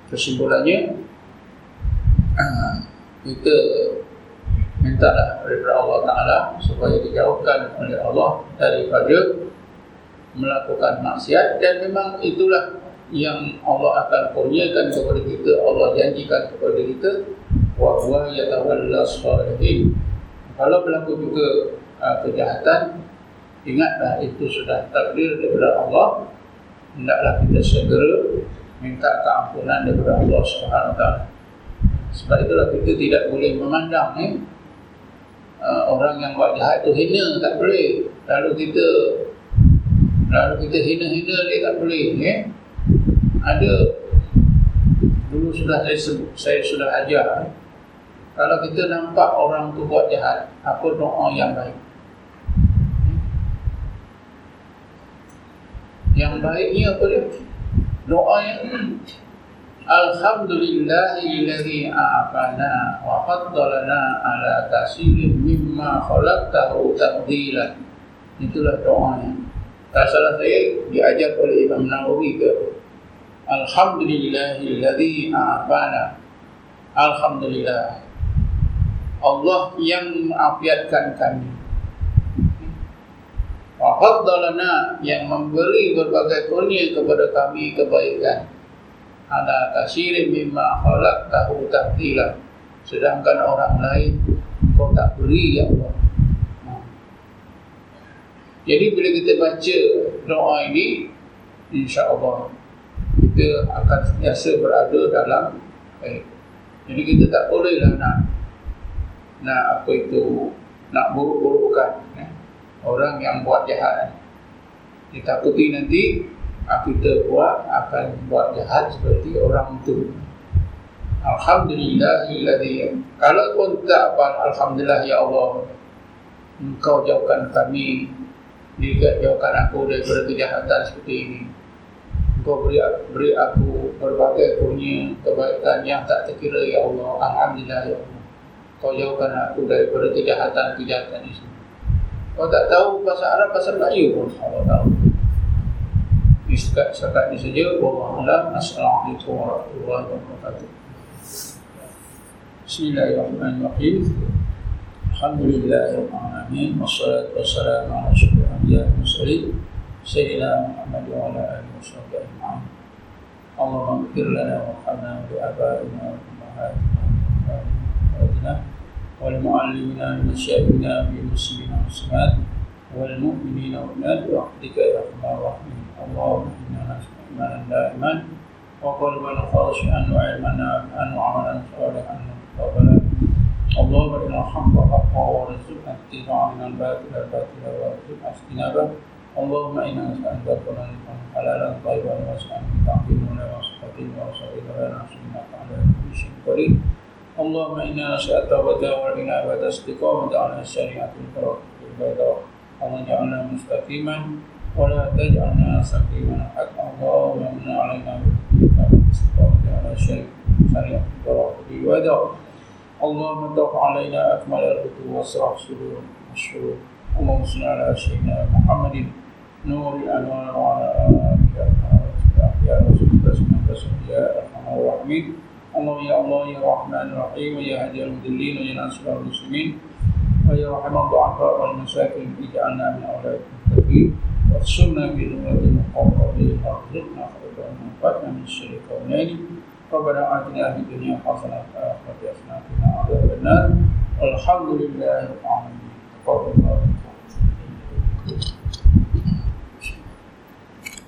kesimpulannya kita minta lah daripada Allah Ta'ala supaya dijauhkan oleh Allah daripada melakukan maksiat. Dan memang itulah yang Allah akan kurniakan kepada kita Allah janjikan kepada kita. Wa huwa yatawalla salihin. Kalau berlaku juga uh, kejahatan ingatlah itu sudah takdir daripada Allah. Hendaklah kita segera minta keampunan daripada Allah Subhanahu Wa sebab itulah kita tidak boleh memandang eh, uh, orang yang buat jahat itu hina tak boleh lalu kita lalu kita hina-hina dia tak boleh eh. ada dulu sudah saya sebut saya sudah ajar eh. kalau kita nampak orang tu buat jahat apa doa yang baik yang baik ni apa dia doa yang Alhamdulillahilladzi a'afana wa faddalana ala kasirin mimma khalaqtahu tabdila. Itulah doanya. Tak salah saya diajar oleh Imam Nawawi ke Alhamdulillahilladzi a'afana. Alhamdulillah. Allah yang mengafiatkan kami. Wa faddalana yang memberi berbagai kurnia kepada kami kebaikan ala kasirin mimma khalaq tahu tahtila sedangkan orang lain kau tak beri ya Allah. Jadi bila kita baca doa ini insya-Allah kita akan biasa berada dalam baik jadi kita tak bolehlah nak nak apa itu nak buruk-burukkan ya. orang yang buat jahat ditakuti nanti kita buat akan buat jahat seperti orang itu. Alhamdulillah Kalau pun tak apa Alhamdulillah ya Allah. Engkau jauhkan kami. Juga jauhkan aku daripada kejahatan seperti ini. Engkau beri, beri aku berbagai punya kebaikan yang tak terkira ya Allah. Alhamdulillah ya Allah. Kau jauhkan aku daripada kejahatan-kejahatan ini. Kau tak tahu bahasa Arab, bahasa Melayu pun. Allah tahu sampai setakat ini saja wallahu a'lam assalamualaikum warahmatullahi wabarakatuh Bismillahirrahmanirrahim Alhamdulillahirrahmanirrahim. wassalatu wassalamu ala syukur anbiya'i wal mursalin sayyidina Muhammad wa ala alihi washabbihi ajma'in Allahumma ighfir lana khanna wa abadina wa ummahatina wal mu'allimina wa syabiina bi muslimina muslimat wal mu'minina wal mu'minat wa ahdika ya wa rahim اللهم إنا نسأل إيمانا دائما وقلبا خاشعا وعلما نافعا وعملا صالحا مقبلا اللهم إنا الحق حقا وارزقنا اتباعا من الباطل باطلا وارزقنا اجتنابه. اللهم إنا نسألك كل حلالا طيبا واسعا تعظيم لنا وصحبه وصحبه لنا سنة على كل شيء قريب اللهم إنا نسألك توبة والإنابة استقامة على الشريعة البيضاء اللهم اجعلنا مستقيما ولا تجعلنا سقيما حتى الله ومن علينا بالاستقامة على شيء شريعة التراخي ودع اللهم اتق علينا أكمل الرتب واسرع سرور الشرور اللهم صل على سيدنا محمد. نور الأنوار وعلى آله الأحياء وسلم يا أرحم الراحمين. اللهم يا الله يا رحمن الرحيم ويا هادي المذلين ويا ناصر المسلمين ويا رحم الضعفاء والمساكين اجعلنا من أولئك المتقين. واغسلنا بذنوب المقربين وارزقنا خير وانفعنا من الشر كونين ربنا آتنا في الدنيا حسنة وفي الآخرة حسنة وقنا عذاب النار والحمد لله رب العالمين تقبل الله